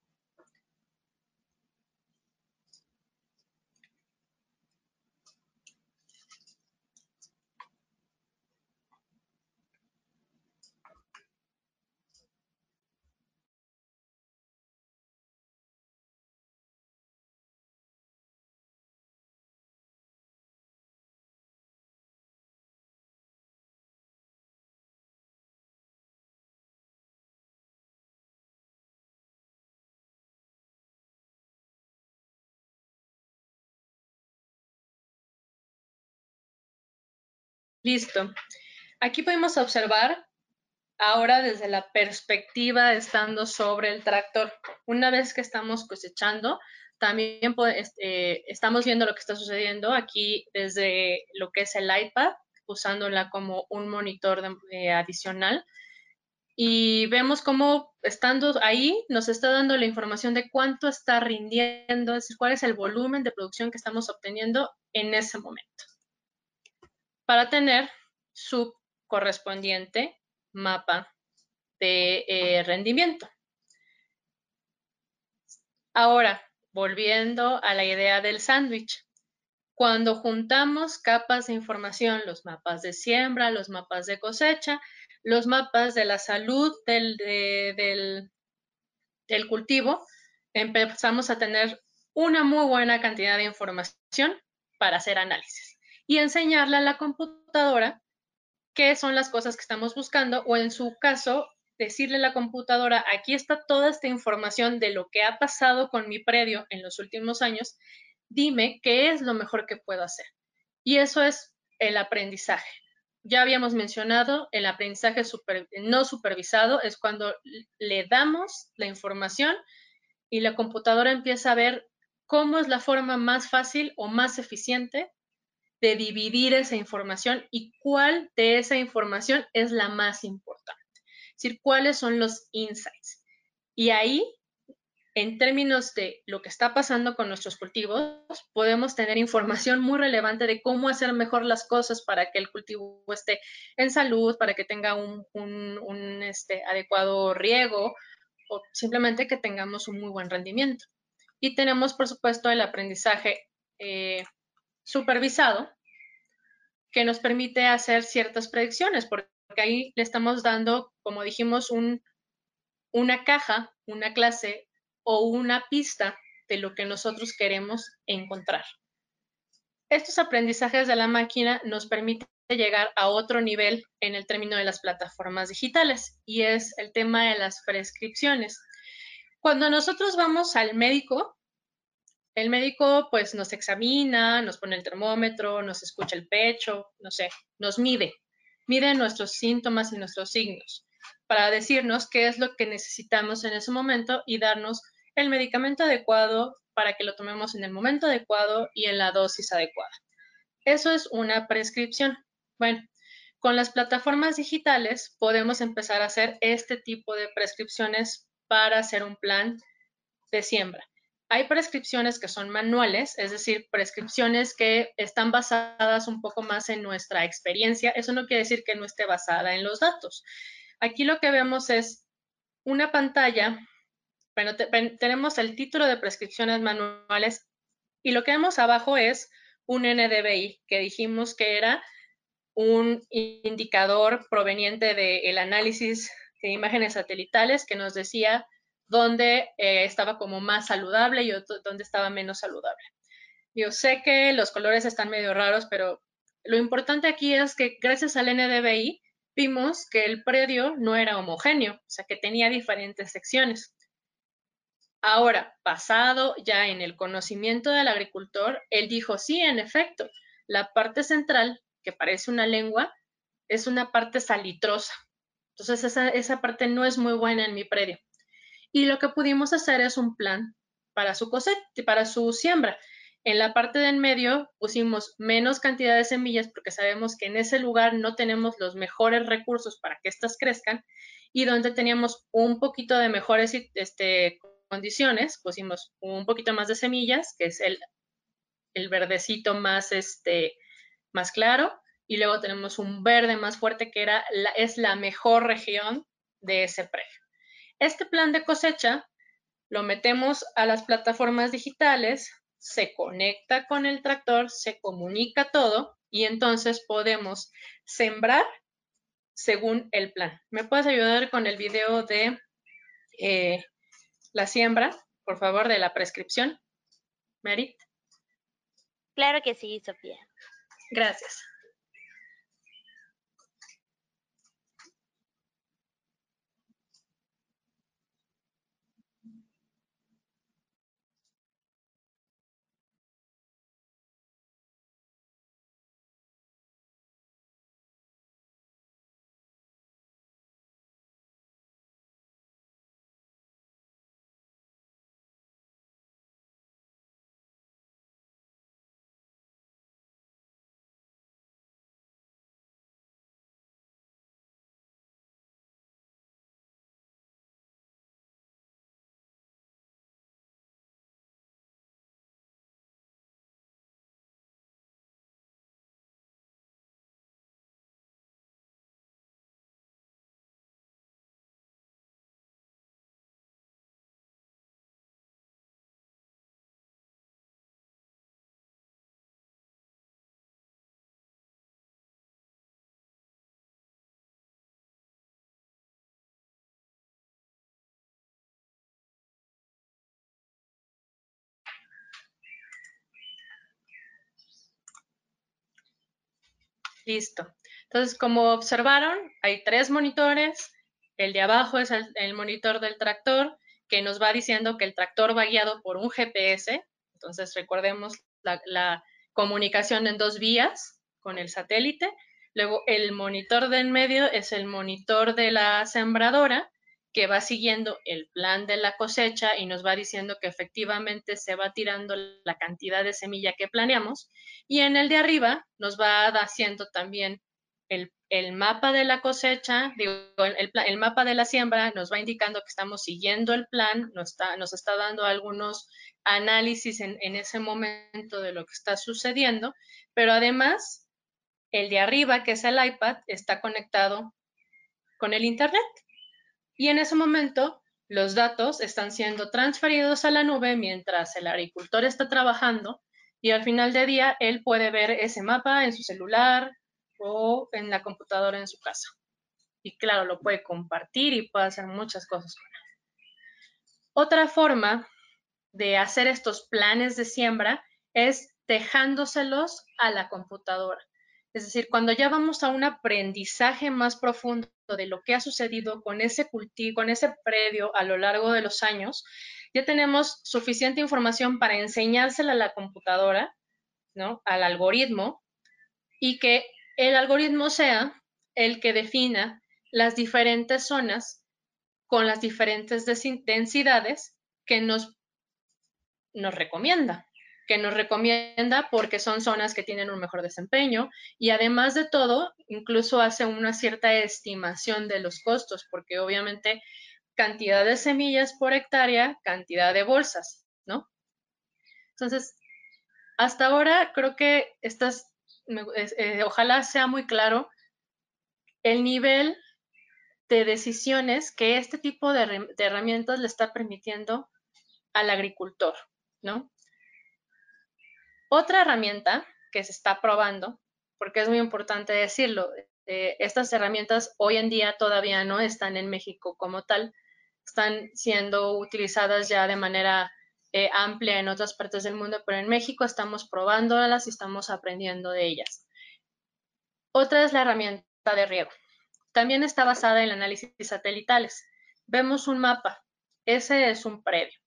Listo. Aquí podemos observar ahora desde la perspectiva estando sobre el tractor. Una vez que estamos cosechando, también este, estamos viendo lo que está sucediendo aquí desde lo que es el iPad, usándola como un monitor adicional. Y vemos cómo estando ahí nos está dando la información de cuánto está rindiendo, es decir, cuál es el volumen de producción que estamos obteniendo en ese momento para tener su correspondiente mapa de eh, rendimiento. Ahora, volviendo a la idea del sándwich. Cuando juntamos capas de información, los mapas de siembra, los mapas de cosecha, los mapas de la salud del, del cultivo, empezamos a tener una muy buena cantidad de información para hacer análisis y enseñarle a la computadora qué son las cosas que estamos buscando o en su caso decirle a la computadora, aquí está toda esta información de lo que ha pasado con mi predio en los últimos años, dime qué es lo mejor que puedo hacer. Y eso es el aprendizaje. Ya habíamos mencionado, el aprendizaje no supervisado es cuando le damos la información y la computadora empieza a ver cómo es la forma más fácil o más eficiente de dividir esa información y cuál de esa información es la más importante. Es decir, cuáles son los insights. Y ahí, en términos de lo que está pasando con nuestros cultivos, podemos tener información muy relevante de cómo hacer mejor las cosas para que el cultivo esté en salud, para que tenga un, este, adecuado riego o simplemente que tengamos un muy buen rendimiento. Y tenemos, por supuesto, el aprendizaje eh, supervisado que nos permite hacer ciertas predicciones, porque ahí le estamos dando, como dijimos, un, una caja, una clase o una pista de lo que nosotros queremos encontrar. Estos aprendizajes de la máquina nos permiten llegar a otro nivel en el término de las plataformas digitales y es el tema de las prescripciones. Cuando nosotros vamos al médico, el médico pues nos examina, nos pone el termómetro, nos escucha el pecho, no sé, nos mide, mide nuestros síntomas y nuestros signos para decirnos qué es lo que necesitamos en ese momento y darnos el medicamento adecuado para que lo tomemos en el momento adecuado y en la dosis adecuada. Eso es una prescripción. Bueno, con las plataformas digitales podemos empezar a hacer este tipo de prescripciones para hacer un plan de siembra. Hay prescripciones que son manuales, es decir, prescripciones que están basadas un poco más en nuestra experiencia. Eso no quiere decir que no esté basada en los datos. Aquí lo que vemos es una pantalla, bueno, tenemos el título de prescripciones manuales y lo que vemos abajo es un NDBI, que dijimos que era un indicador proveniente del análisis de imágenes satelitales que nos decía dónde eh, estaba como más saludable y dónde estaba menos saludable. Yo sé que los colores están medio raros, pero lo importante aquí es que gracias al NDBI vimos que el predio no era homogéneo, o sea, que tenía diferentes secciones. Ahora, basado ya en el conocimiento del agricultor, él dijo, sí, en efecto, la parte central, que parece una lengua, es una parte salitrosa. Entonces, esa, esa parte no es muy buena en mi predio. Y lo que pudimos hacer es un plan para su cosecha, para su siembra. En la parte de en medio pusimos menos cantidad de semillas porque sabemos que en ese lugar no tenemos los mejores recursos para que éstas crezcan y donde teníamos un poquito de mejores este, condiciones pusimos un poquito más de semillas, que es el, el verdecito más, este, más claro y luego tenemos un verde más fuerte que era es la mejor región de ese predio. Este plan de cosecha lo metemos a las plataformas digitales, se conecta con el tractor, se comunica todo y entonces podemos sembrar según el plan. ¿Me puedes ayudar con el video de eh, la siembra, por favor, de la prescripción? Merit. Claro que sí, Sofía. Gracias. Listo. Entonces, como observaron, hay tres monitores. El de abajo es el, monitor del tractor que nos va diciendo que el tractor va guiado por un GPS. Entonces, recordemos la, comunicación en dos vías con el satélite. Luego, el monitor de en medio es el monitor de la sembradora que va siguiendo el plan de la cosecha y nos va diciendo que efectivamente se va tirando la cantidad de semilla que planeamos. Y en el de arriba nos va haciendo también el, mapa de la cosecha, digo, el, mapa de la siembra nos va indicando que estamos siguiendo el plan, nos está, nos está dando algunos análisis en, en ese momento de lo que está sucediendo, pero además el de arriba, que es el iPad, está conectado con el Internet. Y en ese momento los datos están siendo transferidos a la nube mientras el agricultor está trabajando y al final de día él puede ver ese mapa en su celular o en la computadora en su casa. Y claro, lo puede compartir y puede hacer muchas cosas con él. Otra forma de hacer estos planes de siembra es dejándoselos a la computadora. Es decir, cuando ya vamos a un aprendizaje más profundo de lo que ha sucedido con ese cultivo, con ese predio a lo largo de los años, ya tenemos suficiente información para enseñársela a la computadora, ¿no? Al algoritmo y que el algoritmo sea el que defina las diferentes zonas con las diferentes densidades que nos, nos recomienda que nos recomienda porque son zonas que tienen un mejor desempeño y además de todo, incluso hace una cierta estimación de los costos, porque obviamente cantidad de semillas por hectárea, cantidad de bolsas, ¿no? Entonces, hasta ahora creo que estas, eh, ojalá sea muy claro el nivel de decisiones que este tipo de, de herramientas le está permitiendo al agricultor, ¿no? Otra herramienta que se está probando, porque es muy importante decirlo, eh, estas herramientas hoy en día todavía no están en México como tal, están siendo utilizadas ya de manera eh, amplia en otras partes del mundo, pero en México estamos probándolas y estamos aprendiendo de ellas. Otra es la herramienta de riego. También está basada en el análisis satelitales. Vemos un mapa. Ese es un predio.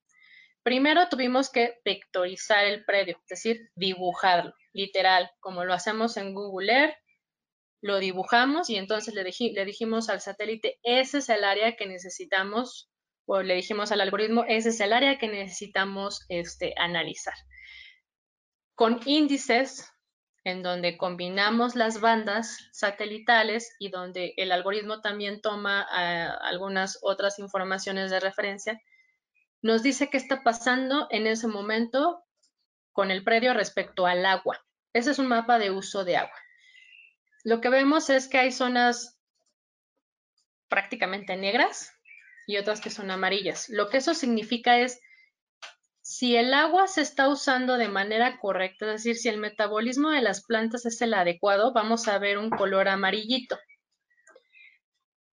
Primero tuvimos que vectorizar el predio, es decir, dibujarlo, literal, como lo hacemos en Google Earth, lo dibujamos y entonces le, dijimos al satélite, ese es el área que necesitamos, o le dijimos al algoritmo, ese es el área que necesitamos este, analizar. Con índices en donde combinamos las bandas satelitales y donde el algoritmo también toma eh, algunas otras informaciones de referencia, nos dice qué está pasando en ese momento con el predio respecto al agua. Ese es un mapa de uso de agua. Lo que vemos es que hay zonas prácticamente negras y otras que son amarillas. Lo que eso significa es si el agua se está usando de manera correcta, es decir, si el metabolismo de las plantas es el adecuado, vamos a ver un color amarillito.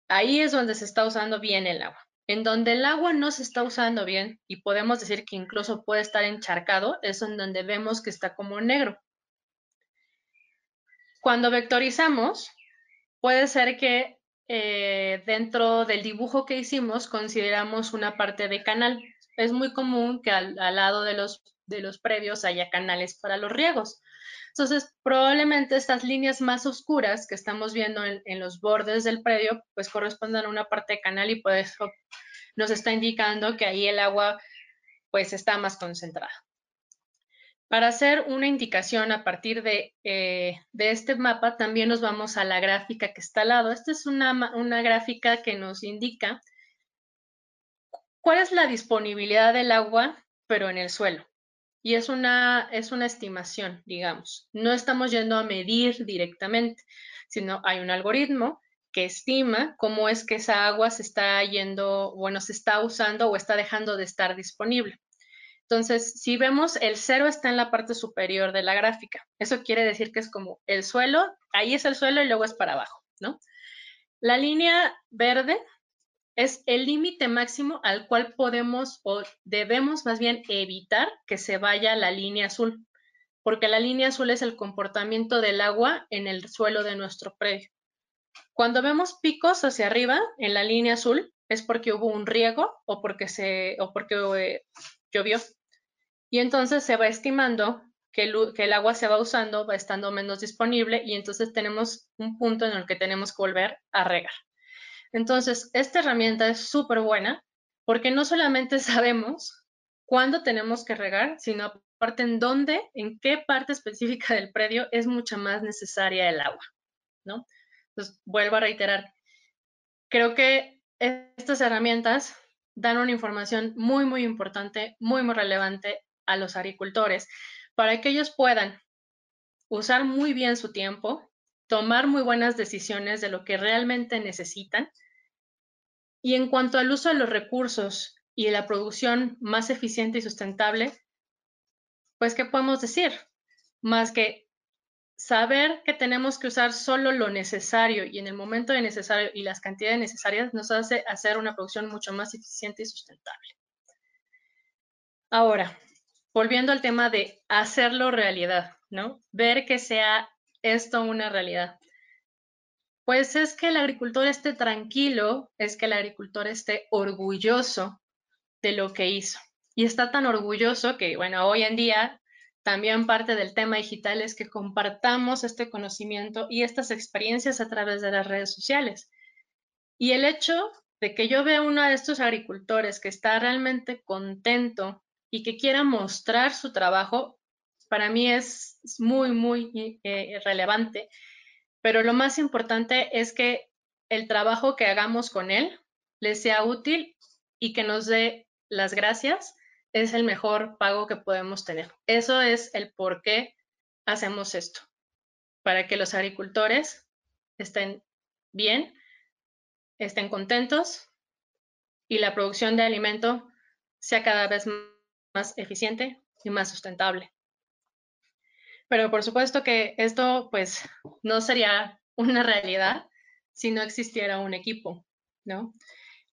Ahí es donde se está usando bien el agua. En donde el agua no se está usando bien y podemos decir que incluso puede estar encharcado, es en donde vemos que está como negro. Cuando vectorizamos, puede ser que eh, dentro del dibujo que hicimos consideramos una parte de canal. Es muy común que al, lado de los, de los previos haya canales para los riegos. Entonces, probablemente estas líneas más oscuras que estamos viendo en, los bordes del predio, pues correspondan a una parte de canal y por eso nos está indicando que ahí el agua pues está más concentrada. Para hacer una indicación a partir de, eh, de, este mapa, también nos vamos a la gráfica que está al lado. Esta es una, una gráfica que nos indica cuál es la disponibilidad del agua, pero en el suelo y es una, es una estimación, digamos. No estamos yendo a medir directamente, sino hay un algoritmo que estima cómo es que esa agua se está yendo, bueno, se está usando o está dejando de estar disponible. Entonces, si vemos, el cero está en la parte superior de la gráfica. Eso quiere decir que es como el suelo, ahí es el suelo y luego es para abajo, ¿no? La línea verde es el límite máximo al cual podemos o debemos más bien evitar que se vaya la línea azul, porque la línea azul es el comportamiento del agua en el suelo de nuestro predio. Cuando vemos picos hacia arriba en la línea azul es porque hubo un riego o porque, se, o porque eh, llovió. Y entonces se va estimando que el, que el agua se va usando, va estando menos disponible y entonces tenemos un punto en el que tenemos que volver a regar. Entonces, esta herramienta es súper buena porque no solamente <laughs> sabemos cuándo tenemos que regar, sino aparte en dónde, en qué parte específica del predio es mucha más necesaria el agua, ¿no? Entonces, vuelvo a reiterar, creo que estas herramientas dan una información muy, muy importante, muy, muy relevante a los agricultores para que ellos puedan usar muy bien su tiempo, tomar muy buenas decisiones de lo que realmente necesitan. Y en cuanto al uso de los recursos y la producción más eficiente y sustentable, pues, ¿qué podemos decir? Más que saber que tenemos que usar solo lo necesario y en el momento de necesario y las cantidades necesarias nos hace hacer una producción mucho más eficiente y sustentable. Ahora, volviendo al tema de hacerlo realidad, ¿no? Ver que sea esto una realidad? Pues es que el agricultor esté tranquilo, es que el agricultor esté orgulloso de lo que hizo. Y está tan orgulloso que, bueno, hoy en día también parte del tema digital es que compartamos este conocimiento y estas experiencias a través de las redes sociales. Y el hecho de que yo vea uno de estos agricultores que está realmente contento y que quiera mostrar su trabajo, para mí es muy, muy eh, relevante. Pero lo más importante es que el trabajo que hagamos con él le sea útil y que nos dé las gracias es el mejor pago que podemos tener. Eso es el por qué hacemos esto, para que los agricultores estén bien, estén contentos y la producción de alimento sea cada vez más eficiente y más sustentable. Pero por supuesto que esto pues no sería una realidad si no existiera un equipo, ¿no?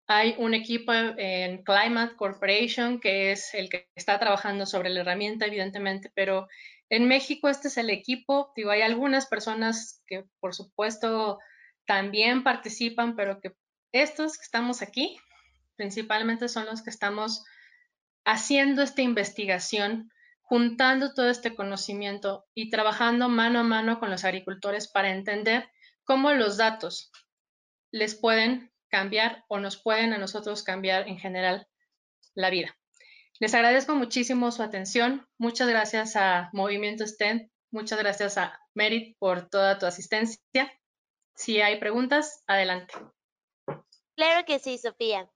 Hay un equipo en Climate Corporation que es el que está trabajando sobre la herramienta, evidentemente, pero en México este es el equipo. Digo, hay algunas personas que por supuesto también participan, pero que estos que estamos aquí principalmente son los que estamos haciendo esta investigación, juntando todo este conocimiento y trabajando mano a mano con los agricultores para entender cómo los datos les pueden cambiar o nos pueden a nosotros cambiar en general la vida. Les agradezco muchísimo su atención. Muchas gracias a Movimiento STEM. Muchas gracias a Merit por toda tu asistencia. Si hay preguntas, adelante. Claro que sí, Sofía.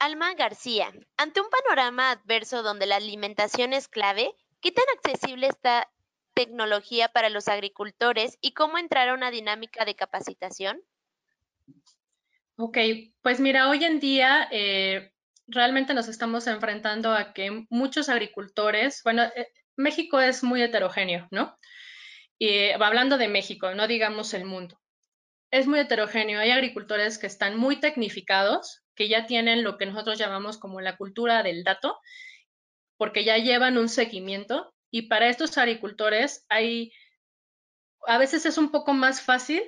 Alma García, ante un panorama adverso donde la alimentación es clave, ¿qué tan accesible está tecnología para los agricultores y cómo entrar a una dinámica de capacitación? Ok, pues mira, hoy en día eh, realmente nos estamos enfrentando a que muchos agricultores, bueno, eh, México es muy heterogéneo, ¿no? Y hablando de México, no digamos el mundo. Es muy heterogéneo. Hay agricultores que están muy tecnificados, que ya tienen lo que nosotros llamamos como la cultura del dato, porque ya llevan un seguimiento. Y para estos agricultores hay, a veces es un poco más fácil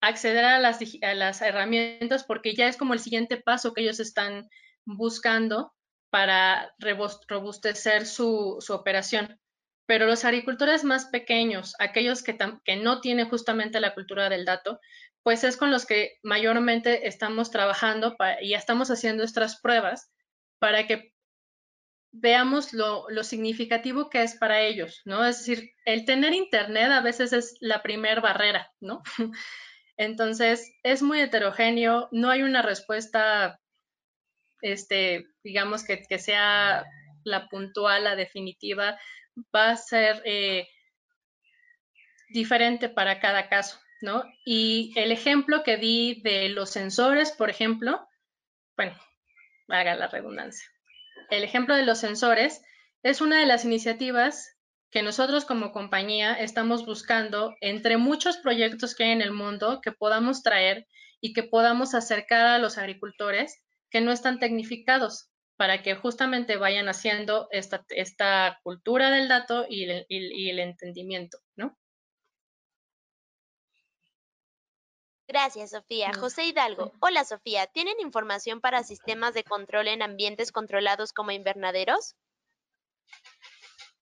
acceder a las, las herramientas porque ya es como el siguiente paso que ellos están buscando para robustecer su, su operación. Pero los agricultores más pequeños, aquellos que, que, no tienen justamente la cultura del dato, pues es con los que mayormente estamos trabajando y ya estamos haciendo estas pruebas para que veamos lo, significativo que es para ellos, ¿no? Es decir, el tener internet a veces es la primer barrera, ¿no? <laughs> Entonces, es muy heterogéneo, no hay una respuesta, este, digamos, que, sea la puntual, la definitiva, va a ser eh, diferente para cada caso, ¿no? Y el ejemplo que di de los sensores, por ejemplo, bueno, haga la redundancia. El ejemplo de los sensores es una de las iniciativas que nosotros como compañía estamos buscando entre muchos proyectos que hay en el mundo que podamos traer y que podamos acercar a los agricultores que no están tecnificados para que justamente vayan haciendo esta, cultura del dato y el, y el entendimiento, ¿no? Gracias, Sofía. José Hidalgo. <laughs> Hola, Sofía. ¿Tienen información para sistemas de control en ambientes controlados como invernaderos?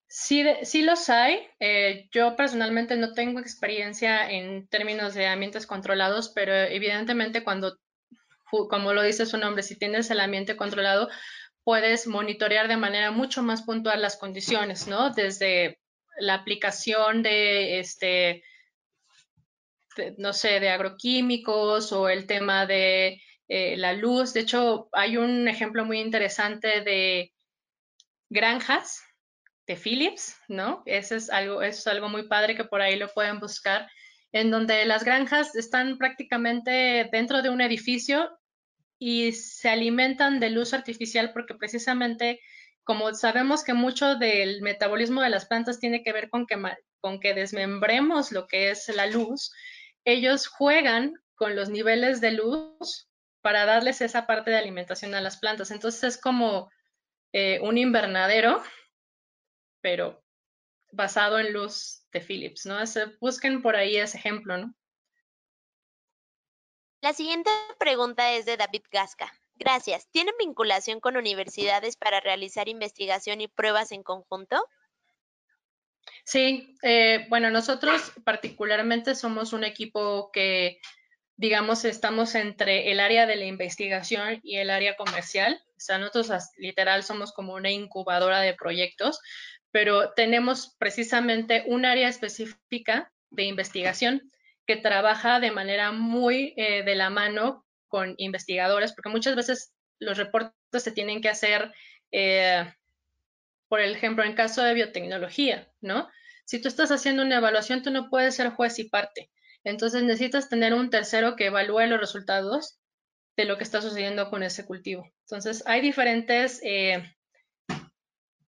Sí, sí los hay. Eh, yo personalmente no tengo experiencia en términos de ambientes controlados, pero evidentemente cuando, como lo dice su nombre, si tienes el ambiente controlado, puedes monitorear de manera mucho más puntual las condiciones, ¿no? Desde la aplicación de, este, no sé, de agroquímicos o el tema de eh, la luz. De hecho, hay un ejemplo muy interesante de granjas de Philips, ¿no? Eso es algo, es algo muy padre que por ahí lo pueden buscar, en donde las granjas están prácticamente dentro de un edificio y se alimentan de luz artificial porque precisamente como sabemos que mucho del metabolismo de las plantas tiene que ver con que, con que desmembremos lo que es la luz, ellos juegan con los niveles de luz para darles esa parte de alimentación a las plantas. Entonces es como eh, un invernadero pero basado en luz de Philips, ¿no? busquen por ahí ese ejemplo, ¿no? La siguiente pregunta es de David Gasca. Gracias. ¿Tienen vinculación con universidades para realizar investigación y pruebas en conjunto? Sí, eh, bueno, nosotros particularmente somos un equipo que, digamos, estamos entre el área de la investigación y el área comercial. O sea, nosotros literal somos como una incubadora de proyectos, pero tenemos precisamente un área específica de investigación que trabaja de manera muy eh, de la mano con investigadores, porque muchas veces los reportes se tienen que hacer eh, por ejemplo, en caso de biotecnología, ¿no? Si tú estás haciendo una evaluación, tú no puedes ser juez y parte. Entonces necesitas tener un tercero que evalúe los resultados de lo que está sucediendo con ese cultivo. Entonces, hay diferentes eh,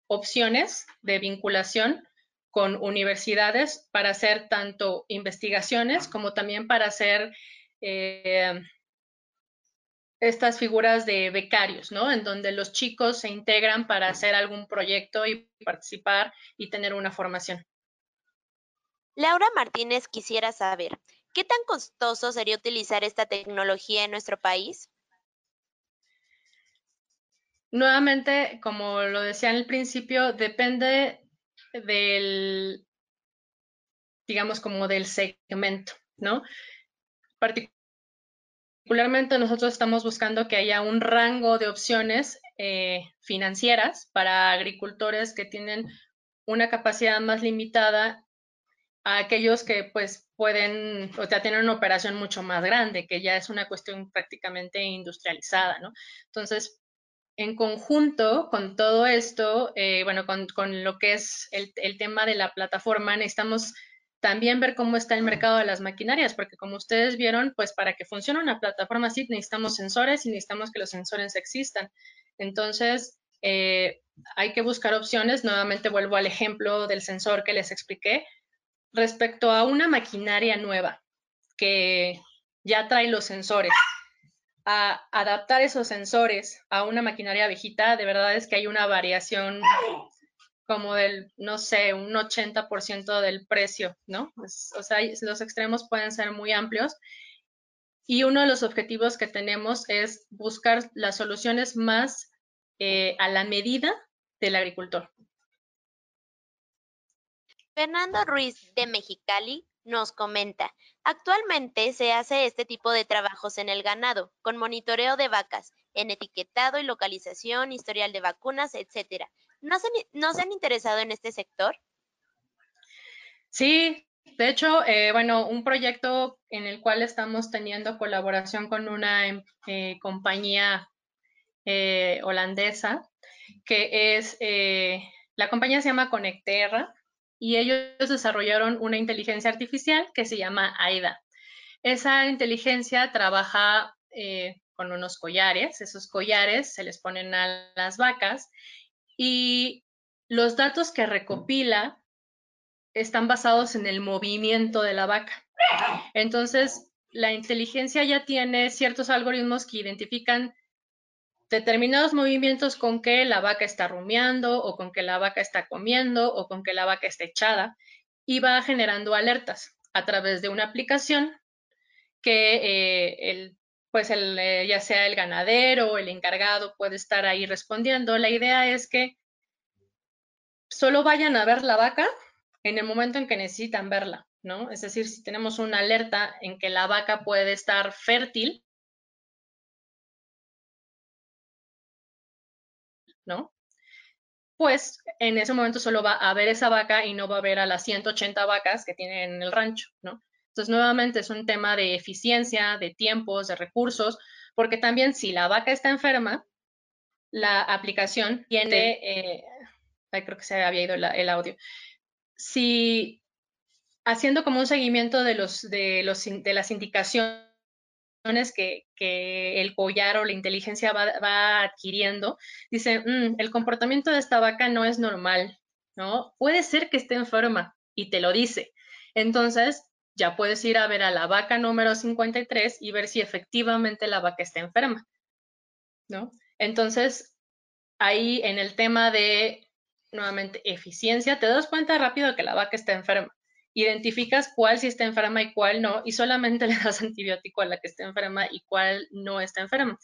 opciones de vinculación con universidades para hacer tanto investigaciones como también para hacer eh, estas figuras de becarios, ¿no? En donde los chicos se integran para hacer algún proyecto y participar y tener una formación. Laura Martínez quisiera saber, ¿qué tan costoso sería utilizar esta tecnología en nuestro país? Nuevamente, como lo decía en el principio, depende del, digamos, como del segmento, ¿no? Particularmente nosotros estamos buscando que haya un rango de opciones eh, financieras para agricultores que tienen una capacidad más limitada a aquellos que pues pueden, o sea, tienen una operación mucho más grande, que ya es una cuestión prácticamente industrializada, ¿no? Entonces, en conjunto con todo esto, eh, bueno, con, con, lo que es el, el, tema de la plataforma, necesitamos también ver cómo está el mercado de las maquinarias, porque como ustedes vieron, pues para que funcione una plataforma así necesitamos sensores y necesitamos que los sensores existan. Entonces, eh, hay que buscar opciones. Nuevamente vuelvo al ejemplo del sensor que les expliqué respecto a una maquinaria nueva que ya trae los sensores, a adaptar esos sensores a una maquinaria viejita, de verdad es que hay una variación como del, no sé, un 80% del precio, ¿no? o sea, los extremos pueden ser muy amplios. Y uno de los objetivos que tenemos es buscar las soluciones más eh, a la medida del agricultor. Fernando Ruiz de Mexicali nos comenta, actualmente se hace este tipo de trabajos en el ganado, con monitoreo de vacas, en etiquetado y localización, historial de vacunas, etcétera. ¿No se, ¿No se han interesado en este sector? Sí, de hecho, eh, bueno, un proyecto en el cual estamos teniendo colaboración con una em, eh, compañía eh, holandesa, que es, la compañía se llama Conecterra, y ellos desarrollaron una inteligencia artificial que se llama AIDA. Esa inteligencia trabaja con unos collares, esos collares se les ponen a las vacas y los datos que recopila están basados en el movimiento de la vaca. Entonces, la inteligencia ya tiene ciertos algoritmos que identifican determinados movimientos con que la vaca está rumiando o con que la vaca está comiendo o con que la vaca está echada y va generando alertas a través de una aplicación que eh, el, pues eh, ya sea el ganadero o el encargado puede estar ahí respondiendo. La idea es que solo vayan a ver la vaca en el momento en que necesitan verla, ¿no? Es decir, si tenemos una alerta en que la vaca puede estar fértil, ¿no? Pues en ese momento solo va a ver esa vaca y no va a ver a las 180 vacas que tiene en el rancho, ¿no? Entonces, nuevamente es un tema de eficiencia, de tiempos, de recursos, porque también si la vaca está enferma, la aplicación tiene, eh, creo que se había ido el audio, si haciendo como un seguimiento de, los, de, los, de las indicaciones que, el collar o la inteligencia va, adquiriendo, dice, mm, el comportamiento de esta vaca no es normal, ¿no? Puede ser que esté enferma y te lo dice. Entonces, ya puedes ir a ver a la vaca número 53 y ver si efectivamente la vaca está enferma, ¿no? Entonces, ahí en el tema de, nuevamente, eficiencia, te das cuenta rápido que la vaca está enferma identificas cuál sí está enferma y cuál no, y solamente <laughs> le das antibiótico a la que está enferma y cuál no está enferma.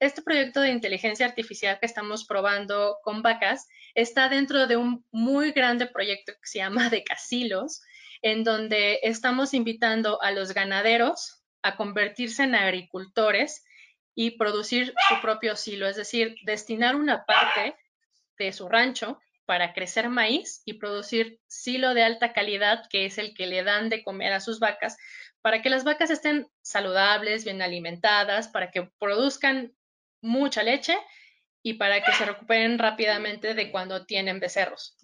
Este proyecto de inteligencia artificial que estamos probando con vacas está dentro de un muy grande proyecto que se llama <laughs> de casilos, en donde estamos invitando a los ganaderos a convertirse en agricultores y producir su propio silo, es decir, destinar una parte de su rancho para crecer maíz y producir silo de alta calidad, que es el que le dan de comer a sus vacas, para que las vacas estén saludables, bien alimentadas, para que produzcan mucha leche y para que se recuperen rápidamente de cuando tienen becerros.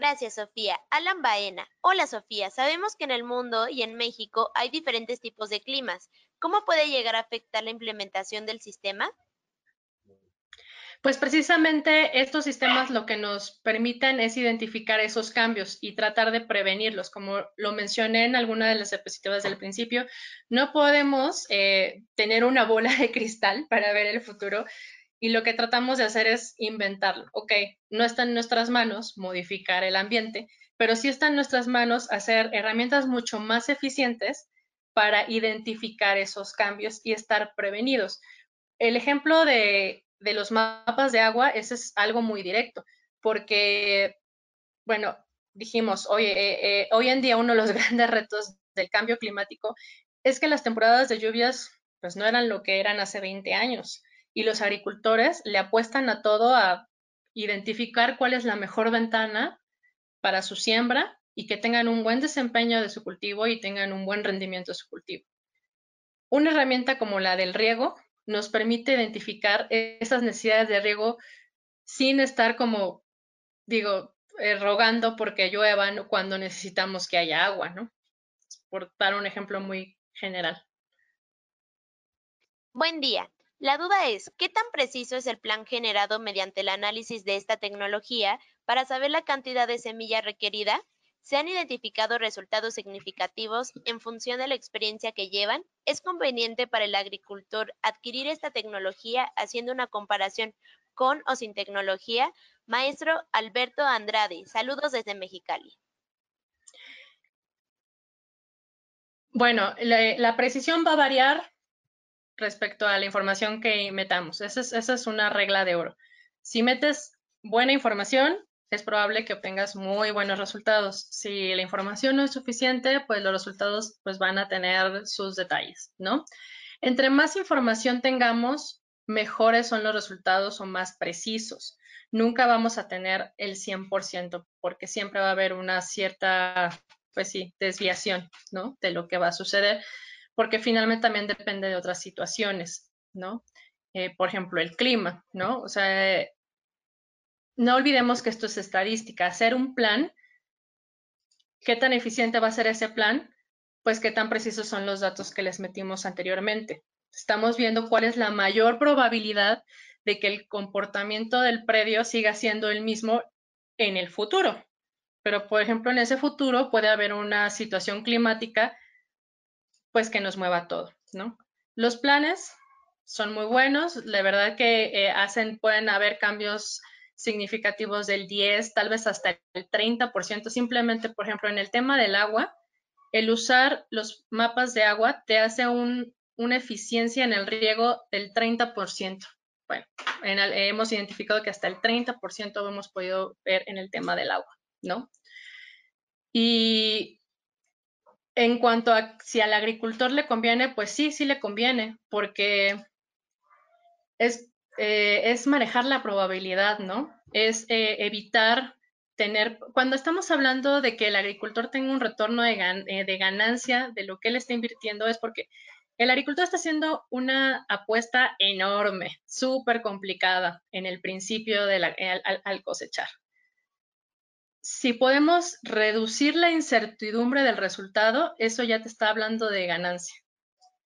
Gracias, Sofía. Alan Baena. Hola, Sofía. Sabemos que en el mundo y en México hay diferentes tipos de climas. ¿Cómo puede llegar a afectar la implementación del sistema? Pues precisamente estos sistemas lo que nos permiten es identificar esos cambios y tratar de prevenirlos. Como lo mencioné en alguna de las diapositivas del principio, no podemos eh, tener una bola de cristal para ver el futuro y lo que tratamos de hacer es inventarlo. Ok, no está en nuestras manos modificar el ambiente, pero sí está en nuestras manos hacer herramientas mucho más eficientes para identificar esos cambios y estar prevenidos. El ejemplo de los mapas de agua, ese es algo muy directo, porque, bueno, dijimos, oye, eh, eh, hoy en día uno de los <laughs> grandes retos del cambio climático es que las temporadas de lluvias pues no eran lo que eran hace 20 años y los agricultores le apuestan a todo a identificar cuál es la mejor ventana para su siembra y que tengan un buen desempeño de su cultivo y tengan un buen rendimiento de su cultivo. Una herramienta como la del riego nos permite identificar esas necesidades de riego sin estar como, digo, eh, rogando porque lluevan cuando necesitamos que haya agua, ¿no? Por dar un ejemplo muy general. Buen día. La duda es, ¿qué tan preciso es el plan generado mediante el análisis de esta tecnología para saber la cantidad de semilla requerida? ¿Se han identificado resultados significativos en función de la experiencia que llevan? ¿Es conveniente para el agricultor adquirir esta tecnología haciendo una comparación con o sin tecnología? Maestro Alberto Andrade, saludos desde Mexicali. Bueno, la, precisión va a variar respecto a la información que metamos. esa es una regla de oro. Si metes buena información, es probable que obtengas muy buenos resultados. Si la información no es suficiente, pues los resultados pues van a tener sus detalles, ¿no? Entre más información tengamos, mejores son los resultados o más precisos. Nunca vamos a tener el 100% porque siempre va a haber una cierta, pues sí, desviación, ¿no? De lo que va a suceder, porque finalmente también depende de otras situaciones, ¿no? Eh, por ejemplo, el clima, ¿no? O sea, no olvidemos que esto es estadística. Hacer un plan, ¿qué tan eficiente va a ser ese plan? Pues qué tan precisos son los datos que les metimos anteriormente. Estamos viendo cuál es la mayor probabilidad de que el comportamiento del predio siga siendo el mismo en el futuro. Pero, por ejemplo, en ese futuro puede haber una situación climática, pues que nos mueva todo, ¿no? Los planes son muy buenos, la verdad que eh, hacen, pueden haber cambios significativos del 10, tal vez hasta el 30%. Simplemente, por ejemplo, en el tema del agua, el usar los mapas de agua te hace una eficiencia en el riego del 30%. Bueno, hemos identificado que hasta el 30% hemos podido ver en el tema del agua, ¿no? Y en cuanto a si al agricultor le conviene, pues sí, sí le conviene, porque es eh, es manejar la probabilidad, ¿no? Es eh, evitar tener, cuando estamos hablando de que el agricultor tenga un retorno de, eh, de ganancia de lo que él está invirtiendo, es porque el agricultor está haciendo una apuesta enorme, súper complicada en el principio de al, cosechar. Si podemos reducir la incertidumbre del resultado, eso ya te está hablando de ganancia.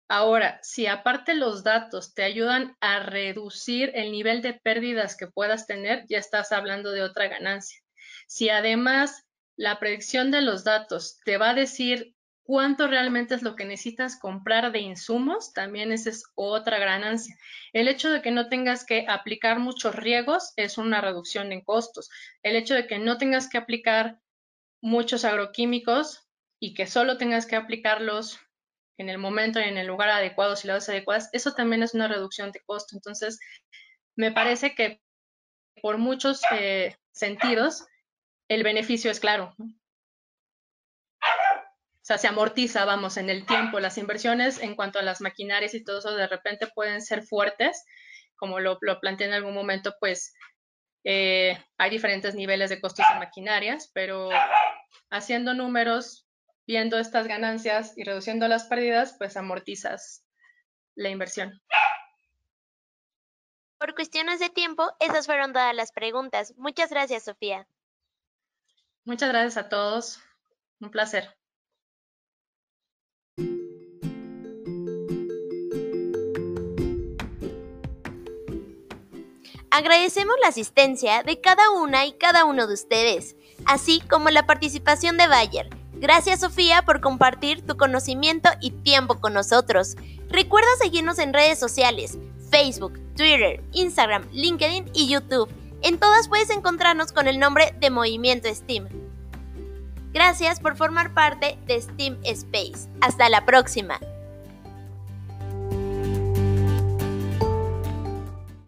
Ahora, si aparte los datos te ayudan a reducir el nivel de pérdidas que puedas tener, ya estás hablando de otra ganancia. Si además la predicción de los datos te va a decir cuánto realmente es lo que necesitas comprar de insumos, también esa es otra ganancia. El hecho de que no tengas que aplicar muchos riegos es una reducción en costos. El hecho de que no tengas que aplicar muchos agroquímicos y que solo tengas que aplicarlos en el momento y en el lugar adecuado y las adecuadas, eso también es una reducción de costo. Entonces, me parece que por muchos eh, sentidos, el beneficio es claro. O sea, se amortiza, vamos, en el tiempo. Las inversiones en cuanto a las maquinarias y todo eso de repente pueden ser fuertes, como lo, lo planteé en algún momento, pues eh, hay diferentes niveles de costos de maquinarias, pero haciendo números viendo estas ganancias y reduciendo las pérdidas, pues amortizas la inversión. Por cuestiones de tiempo, esas fueron todas las preguntas. Muchas gracias, Sofía. Muchas gracias a todos. Un placer. Agradecemos la asistencia de cada una y cada uno de ustedes, así como la participación de Bayer. Gracias Sofía por compartir tu conocimiento y tiempo con nosotros. Recuerda seguirnos en redes sociales, Facebook, Twitter, Instagram, LinkedIn y YouTube. En todas puedes encontrarnos con el nombre de Movimiento STEAM. Gracias por formar parte de STEAM Space. Hasta la próxima.